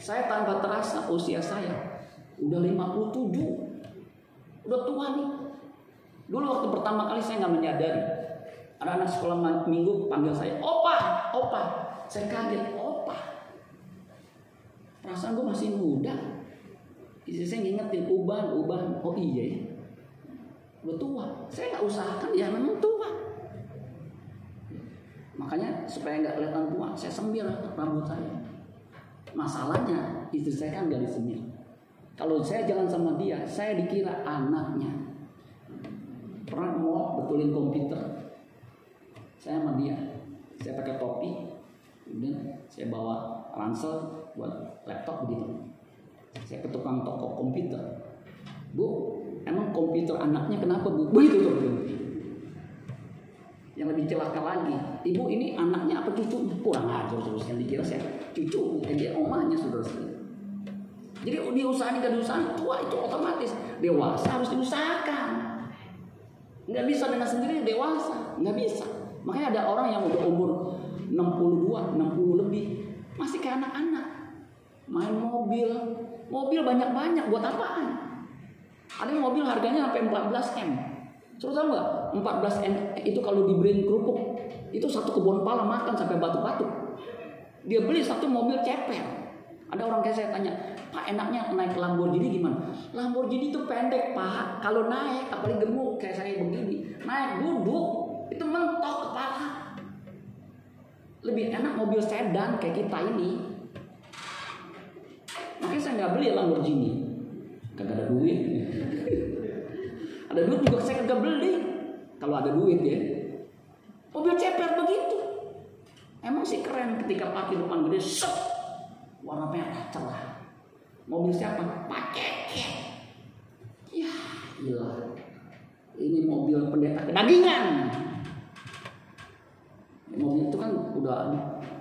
Saya tanpa terasa usia saya udah 57. Udah tua nih. Dulu waktu pertama kali saya nggak menyadari. Ada anak sekolah minggu panggil saya, opa, opa. Saya kaget. Perasaan gue masih muda. Istri saya ngingetin, uban, uban. Oh iya ya. Udah tua. Saya nggak usahakan, ya memang tua. Makanya supaya nggak kelihatan tua, saya sembil rambut saya. Masalahnya istri saya kan gak disemir. Kalau saya jalan sama dia, saya dikira anaknya. Pernah mau betulin komputer, saya sama dia. Saya pakai topi, kemudian saya bawa ransel buat laptop begitu. Saya ke tukang toko komputer. Bu, emang komputer anaknya kenapa bu? Begitu tuh. Yang lebih celaka lagi, ibu ini anaknya apa cucunya? Kurang ajar terus yang dikira saya cucu, eh, dia omahnya saudara. Jadi diusahakan gak diusahakan tua itu otomatis dewasa harus diusahakan. Nggak bisa dengan sendiri dewasa, nggak bisa. Makanya ada orang yang udah umur 62, 60 lebih masih kayak anak-anak. Main mobil, mobil banyak-banyak buat apaan? Ada mobil harganya sampai 14 m. Terus tahu nggak? 14 m itu kalau dibeliin kerupuk itu satu kebun pala makan sampai batu-batu. Dia beli satu mobil ceper. Ada orang kayak saya tanya, Pak enaknya naik Lamborghini gimana? Lamborghini itu pendek Pak. Kalau naik, apalagi gemuk kayak saya begini, naik duduk itu mentok kepala. Lebih enak mobil sedan kayak kita ini. Makanya saya nggak beli Lamborghini. Kagak ada duit. ada duit juga saya kagak beli. Kalau ada duit ya. Mobil ceper begitu. Emang sih keren ketika pakai depan gede, set, warna merah cerah. Mobil siapa? Pakai. Ya, gila. Ini mobil pendeta kedagingan. Mobil itu kan udah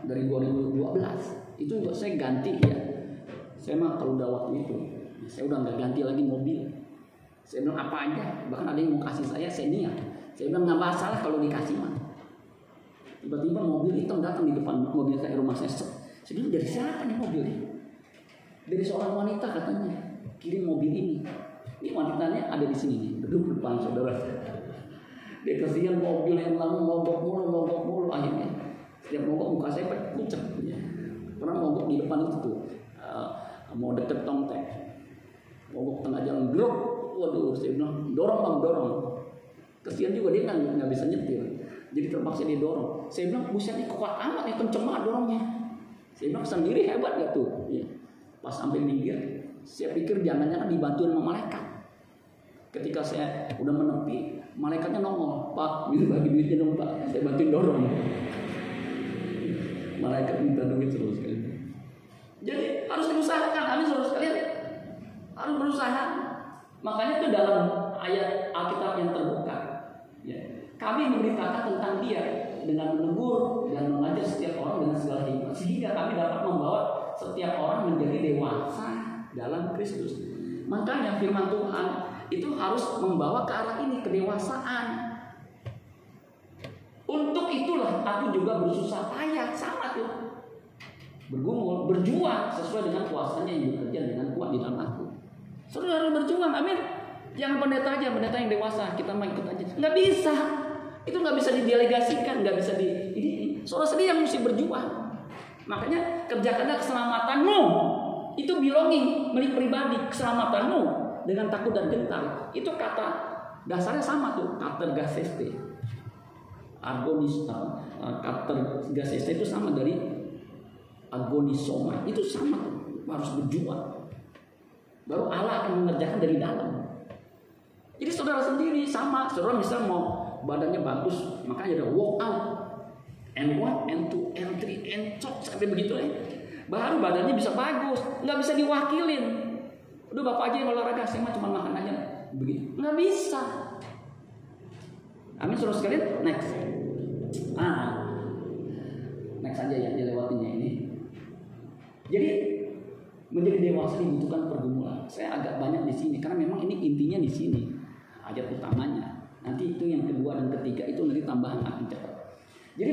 dari 2012. Itu juga saya ganti ya. Saya mah kalau udah waktu itu, saya udah nggak ganti lagi mobil. Saya bilang apa aja, bahkan ada yang mau kasih saya, saya niat. Saya bilang nggak masalah kalau dikasih mah. Tiba-tiba mobil hitam datang di depan mobil saya rumah saya. Saya bilang dari siapa nih mobil ini? Dari seorang wanita katanya kirim mobil ini. Ini wanitanya ada di sini nih, duduk depan saudara. Dia kasihan mobil yang lama mogok mulu, mogok mulu akhirnya. Setiap mogok muka saya pucat. Ya. Pernah mogok di depan itu tuh, uh, mau deket tongtek. Mogok tengah jalan, drop. Waduh, saya bilang, dorong bang, dorong. Kasihan juga dia kan nggak bisa nyetir. Jadi terpaksa dia dorong. Saya bilang, buset ini kuat amat nih, kenceng banget dorongnya. Saya bilang, sendiri hebat gak tuh? Ya. Pas sampai minggir, saya pikir jangan-jangan dibantu sama malaikat. Ketika saya udah menepi, malaikatnya nongol, Pak, minta bagi duitnya dong Pak, saya bantuin dorong. Malaikat minta duit terus kan. Jadi harus diusahakan, kami saudara sekalian harus berusaha. Makanya itu dalam ayat Alkitab yang terbuka, ya, kami memberitakan tentang dia dengan menegur dan mengajar setiap orang dengan segala hikmah sehingga kami dapat membawa setiap orang menjadi dewasa dalam Kristus. Makanya firman Tuhan itu harus membawa ke arah ini kedewasaan. Untuk itulah aku juga bersusah payah sama tuh. Bergumul, berjuang sesuai dengan kuasanya yang bekerja dengan kuat di dalam aku. Saudara harus berjuang, amin. Jangan pendeta aja, pendeta yang dewasa, kita mau ikut aja. Nggak bisa. Itu nggak bisa didelegasikan, nggak bisa di ini. Saudara sendiri yang mesti berjuang. Makanya kerjakanlah keselamatanmu. Itu belonging milik pribadi, keselamatanmu dengan takut dan gentar. Itu kata dasarnya sama tuh, kata gaseste. Agonis kata gaseste itu sama dari agonisoma. Itu sama harus berjuang. Baru Allah akan mengerjakan dari dalam. Jadi saudara sendiri sama, saudara misal mau badannya bagus, makanya ada walk out, N1, N2, N3, N4 sampai begitu ya. Baru badannya bisa bagus, nggak bisa diwakilin. Udah bapak aja yang olahraga, saya mah cuma makan aja. Begitu, nggak bisa. Amin saudara sekalian, next. Ah, next aja ya dilewatinnya ini. Jadi menjadi dewasa dibutuhkan pergumulan. Saya agak banyak di sini karena memang ini intinya di sini ayat utamanya. Nanti itu yang kedua dan ketiga itu nanti tambahan akan cepat. Jadi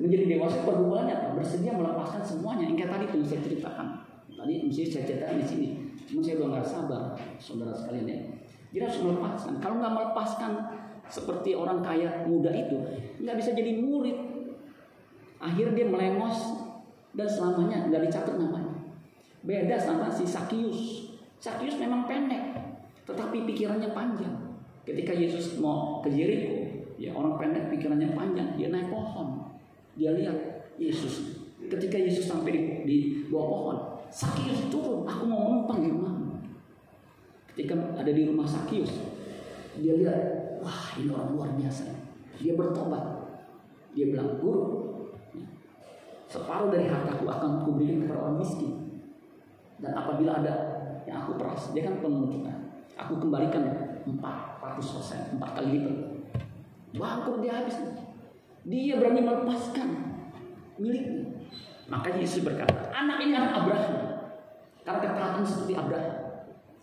menjadi dewasa pergumulannya apa? Bersedia melepaskan semuanya. Kayak tadi tuh saya ceritakan. Tadi mesti saya ceritakan di sini. Cuma saya belum nggak sabar, saudara sekalian ya. Jadi harus melepaskan. Kalau nggak melepaskan seperti orang kaya muda itu, nggak bisa jadi murid. Akhirnya dia melengos dan selamanya nggak dicatat namanya. Beda sama si Sakius. Sakius memang pendek, tetapi pikirannya panjang. Ketika Yesus mau ke Jericho, ya orang pendek pikirannya panjang, dia naik pohon. Dia lihat Yesus. Ketika Yesus sampai di, di bawah pohon, Sakius turun, aku mau menumpang di rumahmu. Ketika ada di rumah Sakius, dia lihat, wah ini orang luar biasa. Dia bertobat. Dia bilang, guru, separuh dari hartaku akan kuberikan kepada orang miskin. Dan apabila ada yang aku peras, dia kan penunjukan. Aku kembalikan 400 persen, 4 kali lipat. Bangkrut dia habis. Dia berani melepaskan miliknya. Makanya Yesus berkata, anak ini anak Abraham. Karena ketaatan seperti Abraham.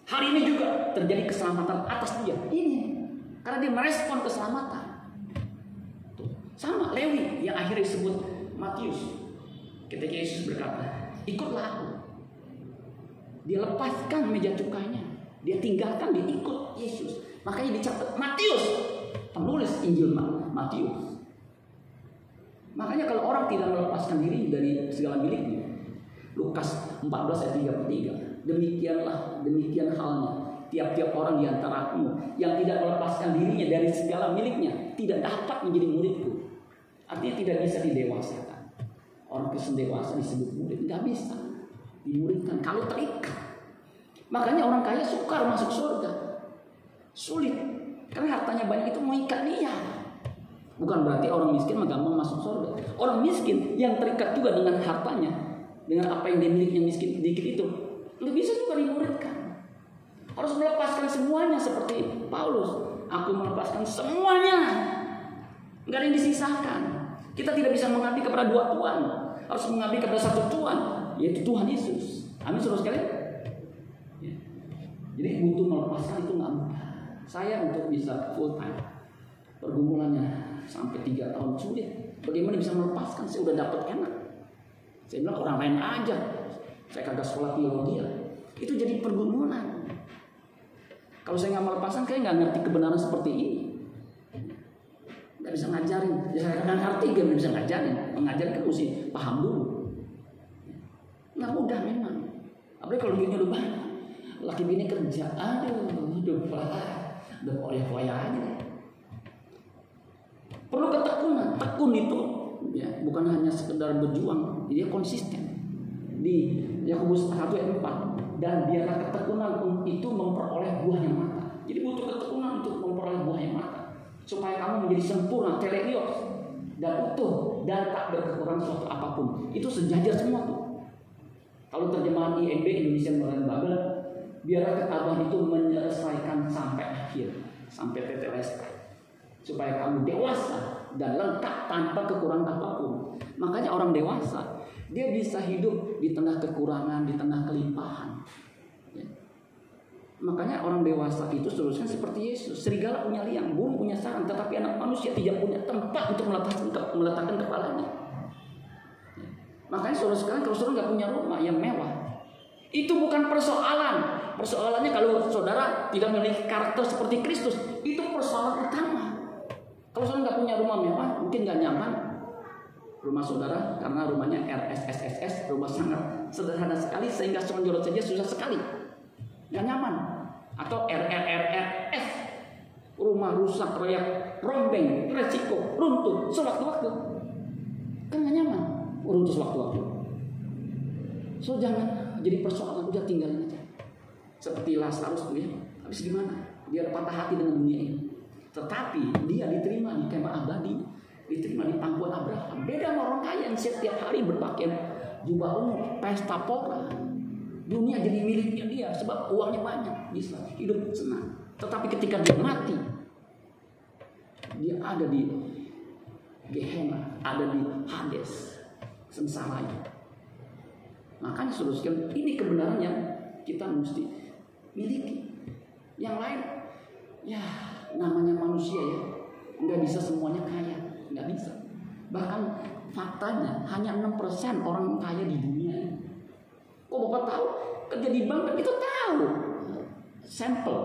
Hari ini juga terjadi keselamatan atas dia. Ini. Karena dia merespon keselamatan. Sama Lewi yang akhirnya disebut Matius. Ketika Yesus berkata, ikutlah aku. Dia lepaskan meja cukainya. Dia tinggalkan, dia ikut Yesus. Makanya dicatat Matius, penulis Injil Matius. Makanya kalau orang tidak melepaskan diri dari segala miliknya, Lukas 14 ayat 33, demikianlah demikian halnya tiap-tiap orang di antaramu yang tidak melepaskan dirinya dari segala miliknya tidak dapat menjadi muridku. Artinya tidak bisa didewasakan. Orang Kristen dewasa disebut murid, nggak bisa dimuridkan kalau terikat. Makanya orang kaya sukar masuk surga. Sulit. Karena hartanya banyak itu mau ikat dia. Bukan berarti orang miskin gampang masuk surga. Orang miskin yang terikat juga dengan hartanya, dengan apa yang dia miliki yang miskin sedikit itu, nggak bisa juga dimuridkan. Harus melepaskan semuanya seperti Paulus. Aku melepaskan semuanya. Nggak ada yang disisakan. Kita tidak bisa mengabdi kepada dua Tuhan. Harus mengabdi kepada satu Tuhan, yaitu Tuhan Yesus. Amin, saudara sekalian. Ya. Jadi butuh melepaskan itu nggak. Saya untuk bisa full time pergumulannya sampai tiga tahun sulit. Bagaimana bisa melepaskan? Saya udah dapat enak. Saya bilang orang lain aja. Saya kagak sekolah teologi ya. Itu jadi pergumulan. Kalau saya nggak melepaskan, saya nggak ngerti kebenaran seperti ini. Nggak bisa ngajarin. Ya, saya nggak ngerti, nggak bisa ngajarin. Mengajarin kan mesti paham dulu. Nggak mudah memang. Apalagi kalau gini udah banyak. Laki bini kerja, aduh, udah udah koya-koya aja perlu ketekunan tekun itu ya bukan hanya sekedar berjuang dia konsisten di Yakobus 1 ayat 4 dan biarlah ketekunan itu memperoleh buah yang jadi butuh ketekunan untuk memperoleh buah yang mata supaya kamu menjadi sempurna teleios dan utuh dan tak berkekurangan suatu apa pun. Itu sejajar semua tuh. Kalau terjemahan INB Indonesia Modern Bible biarlah ketabahan itu menyelesaikan sampai akhir sampai tetelestai supaya kamu dewasa dan lengkap tanpa kekurangan apa pun. Makanya orang dewasa dia bisa hidup di tengah kekurangan di tengah kelimpahan. Makanya orang dewasa itu seterusnya seperti Yesus serigala punya liang burung punya sarang tetapi anak manusia tidak punya tempat untuk meletakkan meletakkan kepalanya ya. makanya saudara sekarang kalau saudara nggak punya rumah yang mewah itu bukan persoalan Persoalannya kalau saudara tidak memiliki karakter seperti Kristus, itu persoalan utama. Kalau saudara nggak punya rumah mewah, mungkin nggak nyaman rumah saudara karena rumahnya RSSSS, rumah sangat sederhana sekali sehingga sonjol saja susah sekali, nggak nyaman. Atau RRRRS, rumah rusak, royak, rombeng, resiko, runtuh, sewaktu-waktu, kan nggak nyaman, runtuh sewaktu-waktu. So jangan jadi persoalan udah tinggalin aja seperti Lazarus tuh ya. Habis gimana? Dia patah hati dengan dunia ini. Tetapi dia diterima di kemah abadi, diterima di pangkuan Abraham. Beda sama orang kaya yang setiap hari berpakaian jubah ungu, pesta pora. Dunia jadi miliknya dia sebab uangnya banyak, bisa hidup senang. Tetapi ketika dia mati, dia ada di Gehenna, ada di Hades, sengsara. Makanya suruh ini kebenaran yang kita mesti miliki. Yang lain, ya namanya manusia ya, nggak bisa semuanya kaya, nggak bisa. Bahkan faktanya hanya 6% orang kaya di dunia ini. Kok bapak tahu? Kerja di bank kan kita tahu. Sampel.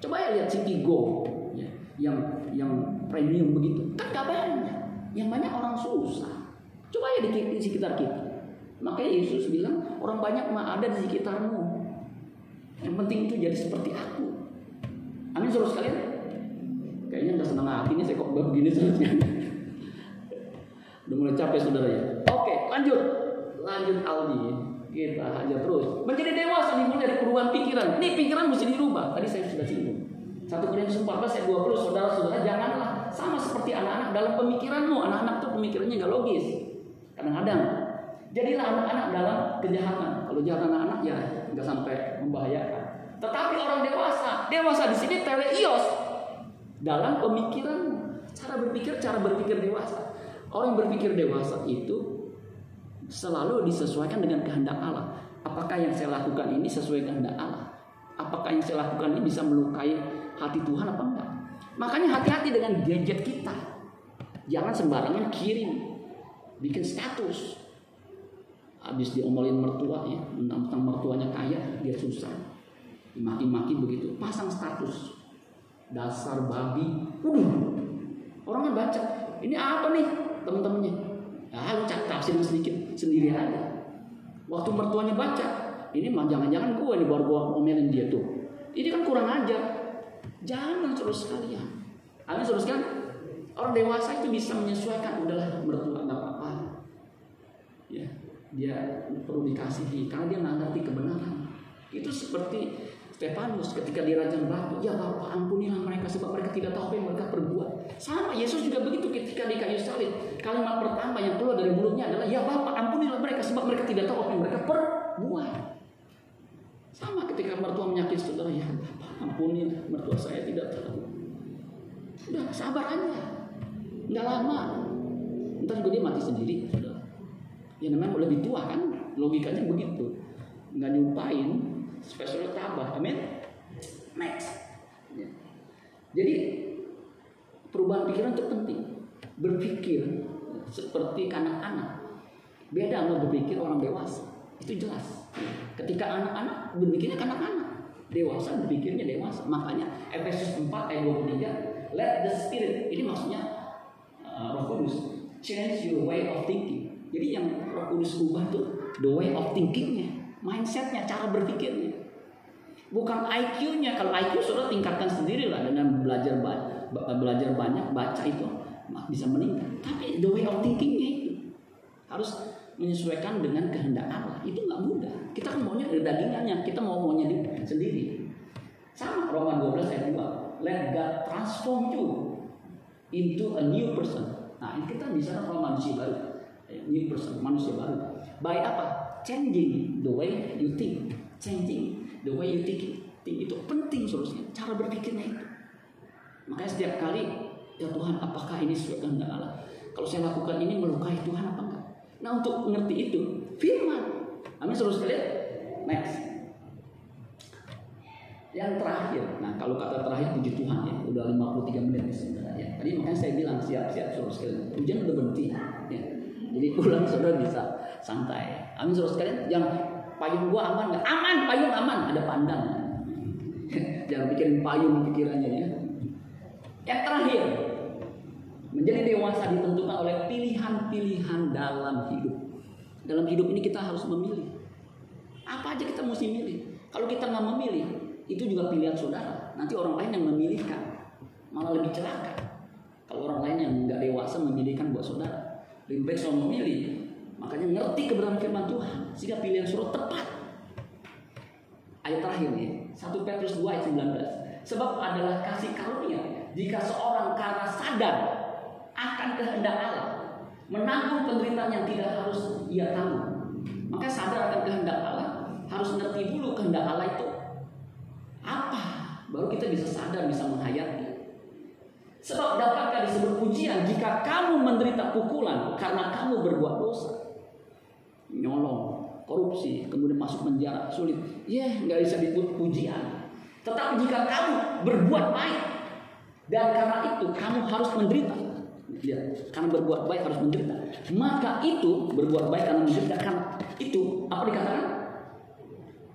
Coba ya lihat Go, ya, yang yang premium begitu. Kan gak banyak. Yang banyak orang susah. Coba ya di, di sekitar kita. Makanya Yesus bilang orang banyak mah ada di sekitarmu. Yang penting itu jadi seperti aku. Amin suruh sekalian. Kayaknya udah senang hati nih saya kok begini saja. udah mulai capek saudara ya. Oke lanjut. Lanjut Aldi. Kita aja terus. Menjadi dewasa dimulai dari perubahan pikiran. Nih pikiran mesti dirubah. Tadi saya sudah singgung. Satu Korintus 14 ayat 20 saudara-saudara janganlah sama seperti anak-anak dalam pemikiranmu. Anak-anak tuh pemikirannya nggak logis. Kadang-kadang jadilah anak-anak dalam kejahatan. Kalau jahat anak-anak ya nggak sampai membahayakan. Tetapi orang dewasa, dewasa di sini teleios dalam pemikiran, cara berpikir, cara berpikir dewasa. Orang berpikir dewasa itu selalu disesuaikan dengan kehendak Allah. Apakah yang saya lakukan ini sesuai kehendak Allah? Apakah yang saya lakukan ini bisa melukai hati Tuhan apa enggak? Makanya hati-hati dengan gadget kita. Jangan sembarangan kirim, bikin status, habis diomelin mertua ya tentang mertuanya kaya dia susah dimaki-maki begitu pasang status dasar babi uh orangnya baca ini apa nih temen-temennya ah lu tafsir sedikit sendiri aja. Waktu mertuanya baca ini mah jangan-jangan gue nih baru gue ngomelin dia tuh. Ini kan kurang aja jangan terus sekalian. Amin terus kan? Orang dewasa itu bisa menyesuaikan udahlah mertua nggak apa-apa. Ya dia perlu dikasihi karena dia nggak ngerti kebenaran. Itu seperti Stefanus ketika dirajam batu, ya Bapak ampunilah mereka sebab mereka tidak tahu apa yang mereka perbuat. Sama Yesus juga begitu ketika di kayu salib. Kalimat pertama yang keluar dari mulutnya adalah ya Bapak ampunilah mereka sebab mereka tidak tahu apa yang mereka perbuat. Sama ketika mertua menyakiti saudara, ya Bapak ampuni mertua saya tidak tahu. Udah sabar aja, nggak lama. Ntar juga dia mati sendiri. Ya namanya lebih tua kan, logikanya begitu. Nggak nyumpain, spesial tabah. Amin. Next. Ya. Jadi perubahan pikiran itu penting. Berpikir seperti anak-anak. Beda sama berpikir orang dewasa. Itu jelas. Ketika anak-anak berpikirnya anak-anak. Dewasa berpikirnya dewasa. Makanya Efesus 4 ayat 23. Let the spirit. Ini maksudnya uh, roh kudus. Change your way of thinking. Jadi yang roh kudus ubah tuh the way of thinkingnya mindsetnya, cara berpikirnya. Bukan IQ-nya. Kalau IQ sudah tingkatkan sendiri lah dengan belajar banyak, belajar banyak, baca itu bisa meningkat. Tapi the way of thinkingnya itu harus menyesuaikan dengan kehendak Allah. Itu nggak mudah. Kita kan maunya dari dagingannya, kita mau maunya di, sendiri. Sama Roma 12 ayat 2. Let God transform you into a new person. Nah, kita bisa kalau manusia baru. New person, manusia baru. Baik apa? changing the way you think, changing the way you think, think itu penting solusinya, cara berpikirnya itu. Makanya setiap kali ya Tuhan apakah ini sesuai kehendak Allah? Kalau saya lakukan ini melukai Tuhan apa enggak? Nah untuk mengerti itu firman. Amin saudara sekalian. Next. Yang terakhir, nah kalau kata terakhir puji Tuhan ya, udah 53 menit sebenarnya. Ya. Tadi makanya saya bilang siap-siap saudara sekalian. Hujan udah berhenti. Ya. Jadi pulang saudara bisa santai. Amin saudara sekalian. Yang payung gua aman nggak? Aman, payung aman. Ada pandang. Jangan bikin payung pikirannya ya. Yang terakhir, menjadi dewasa ditentukan oleh pilihan-pilihan dalam hidup. Dalam hidup ini kita harus memilih. Apa aja kita mesti milih. Kalau kita nggak memilih, itu juga pilihan saudara. Nanti orang lain yang memilihkan, malah lebih celaka. Kalau orang lain yang nggak dewasa memilihkan buat saudara, lebih baik soal memilih. Makanya ngerti kebenaran firman Tuhan. Sehingga pilihan suruh tepat. Ayat terakhir nih. 1 Petrus 2 ayat 19. Sebab adalah kasih karunia. Jika seorang karena sadar akan kehendak Allah. Menanggung penderitaan yang tidak harus ia tanggung. Maka sadar akan kehendak Allah. Harus ngerti dulu kehendak Allah itu apa. Baru kita bisa sadar, bisa menghayati. Sebab dapatkah disebut pujian jika kamu menderita pukulan karena kamu berbuat dosa? Nyolong, korupsi, kemudian masuk penjara, sulit. Ya, yeah, nggak bisa disebut pujian. Tetapi jika kamu berbuat baik dan karena itu kamu harus menderita. Ya, karena berbuat baik harus menderita. Maka itu berbuat baik karena menderita karena itu apa dikatakan?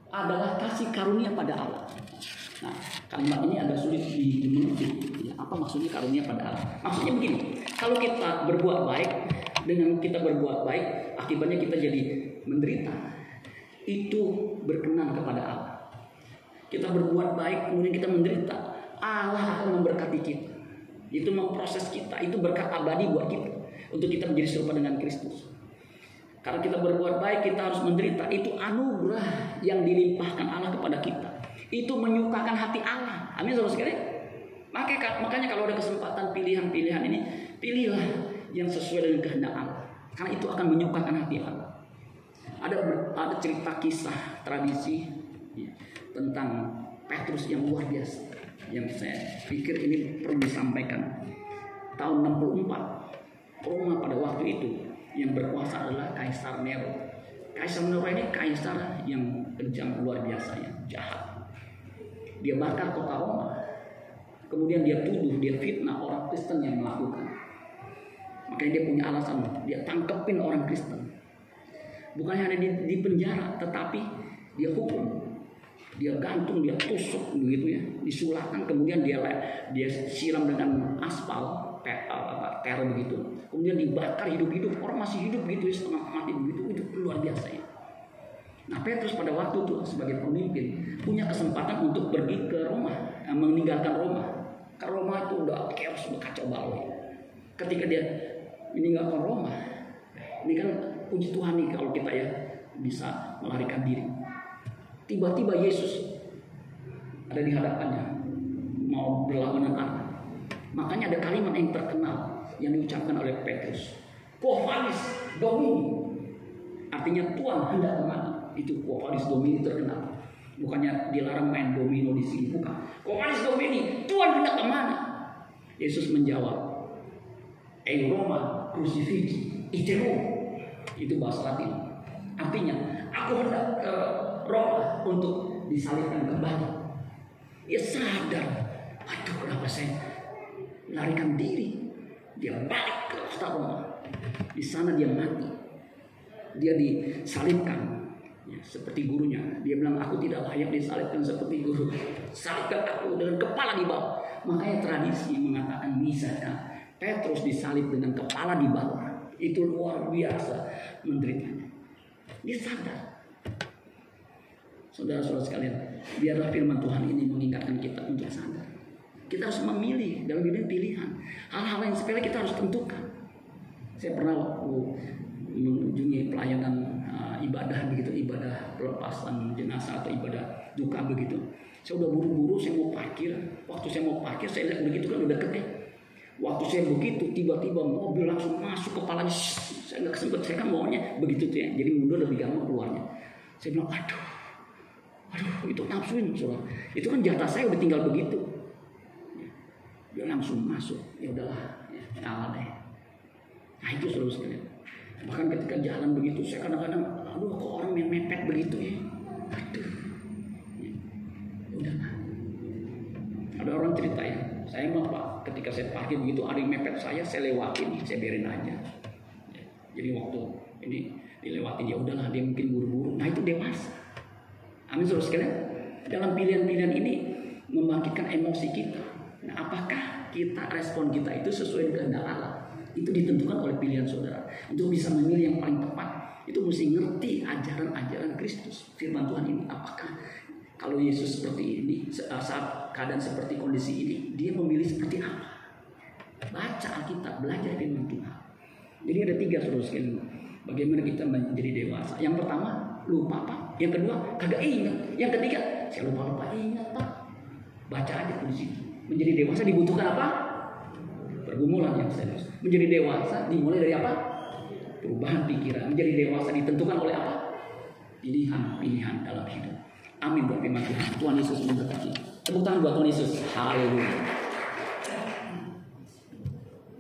Adalah kasih karunia pada Allah. Nah, kalimat ini agak sulit dimengerti. Ya, apa maksudnya karunia pada Allah? Maksudnya begini, kalau kita berbuat baik, dengan kita berbuat baik, akibatnya kita jadi menderita. Itu berkenan kepada Allah. Kita berbuat baik, kemudian kita menderita. Allah akan memberkati kita. Itu memproses kita, itu berkat abadi buat kita. Untuk kita menjadi serupa dengan Kristus. Karena kita berbuat baik, kita harus menderita. Itu anugerah yang dilimpahkan Allah kepada kita itu menyukakan hati Allah. Amin saudara sekalian. Makanya, makanya kalau ada kesempatan pilihan-pilihan ini, pilihlah yang sesuai dengan kehendak Allah. Karena itu akan menyukakan hati Allah. Ada ada cerita kisah tradisi ya, tentang Petrus yang luar biasa. Yang saya pikir ini perlu disampaikan. Tahun 64 Roma pada waktu itu yang berkuasa adalah Kaisar Nero. Kaisar Nero ini kaisar yang kejam luar biasa ya, jahat dia bakar kota Roma. Kemudian dia tuduh, dia fitnah orang Kristen yang melakukan. Makanya dia punya alasan, dia tangkepin orang Kristen. Bukan hanya di, di penjara, tetapi dia hukum. Dia gantung, dia tusuk begitu ya, disulahkan kemudian dia dia siram dengan aspal, teror begitu. Kemudian dibakar hidup-hidup, orang masih hidup gitu ya, setengah mati begitu, itu luar biasa ya. Nah Petrus pada waktu itu sebagai pemimpin punya kesempatan untuk pergi ke Roma, eh, meninggalkan Roma. Ke Roma itu udah chaos, udah kacau balau. Ketika dia meninggalkan Roma, ini kan puji Tuhan nih kalau kita ya bisa melarikan diri. Tiba-tiba Yesus ada di hadapannya. Mau berlawan dengan Allah. Makanya ada kalimat yang terkenal yang diucapkan oleh Petrus. Quovalis Domini. Artinya Tuhan hendak ke mana? Itu Quovalis Domini terkenal. Bukannya dilarang main domino di sini, bukan. Quovalis Domini, Tuhan hendak ke mana? Yesus menjawab, "Eu Roma crucifix, itero." Itu bahasa Latin. Artinya, aku hendak ke Roma untuk disalibkan kembali. Dia sadar, aduh kenapa saya larikan diri. Dia balik ke kota Roma. Di sana dia mati. Dia disalibkan ya, seperti gurunya. Dia bilang aku tidak layak disalibkan seperti guru. Salibkan aku dengan kepala di bawah. Makanya tradisi mengatakan misalnya Petrus disalib dengan kepala di bawah. Itu luar biasa menderitanya. Dia sadar. Saudara-saudara sekalian, biarlah firman Tuhan ini mengingatkan kita untuk sadar. Kita harus memilih dalam hidup pilihan. Hal-hal yang sepele kita harus tentukan. Saya pernah waktu mengunjungi pelayanan uh, ibadah begitu, ibadah pelepasan jenazah atau ibadah duka begitu. Saya udah buru-buru, saya mau parkir. Waktu saya mau parkir, saya lihat begitu kan udah ya. Waktu saya begitu, tiba-tiba mobil langsung masuk kepalanya. Saya nggak kesempet, saya kan maunya begitu tuh ya. Jadi mundur lebih gampang keluarnya. Saya bilang, aduh itu nafsuin, saudara. Itu kan jatah saya udah tinggal begitu. Dia langsung masuk. Ya udahlah ya, deh. Nah itu selalu sekalian bahkan ketika jalan begitu saya kadang-kadang aduh kok orang yang mepet begitu ya? Aduh. Ya, udahlah. Ada orang cerita ya saya mah pak ketika saya parkir begitu ada yang mepet saya saya lewatin saya biarin aja. Ya, jadi waktu ini dilewatin ya udahlah dia mungkin buru-buru. Nah itu dewasa amin saudara sekalian dalam pilihan-pilihan ini membangkitkan emosi kita Nah, apakah kita respon kita itu sesuai dengan kehendak Allah? Itu ditentukan oleh pilihan saudara. Untuk bisa memilih yang paling tepat, itu mesti ngerti ajaran-ajaran Kristus. Firman Tuhan ini apakah kalau Yesus seperti ini saat keadaan seperti kondisi ini, dia memilih seperti apa? Baca Alkitab, belajar firman Tuhan. Jadi ada tiga saudara sekalian. Bagaimana kita menjadi dewasa? Yang pertama, lupa pak. Yang kedua, kagak ingat. Yang ketiga, saya lupa lupa ingat pak. Baca aja di situ. Menjadi dewasa dibutuhkan apa? Pergumulan yang serius. Menjadi dewasa dimulai dari apa? Perubahan pikiran. Menjadi dewasa ditentukan oleh apa? Pilihan-pilihan dalam hidup. Amin buat firman Tuhan. Tuhan Yesus memberkati. Tepuk tangan buat Tuhan Yesus. Haleluya.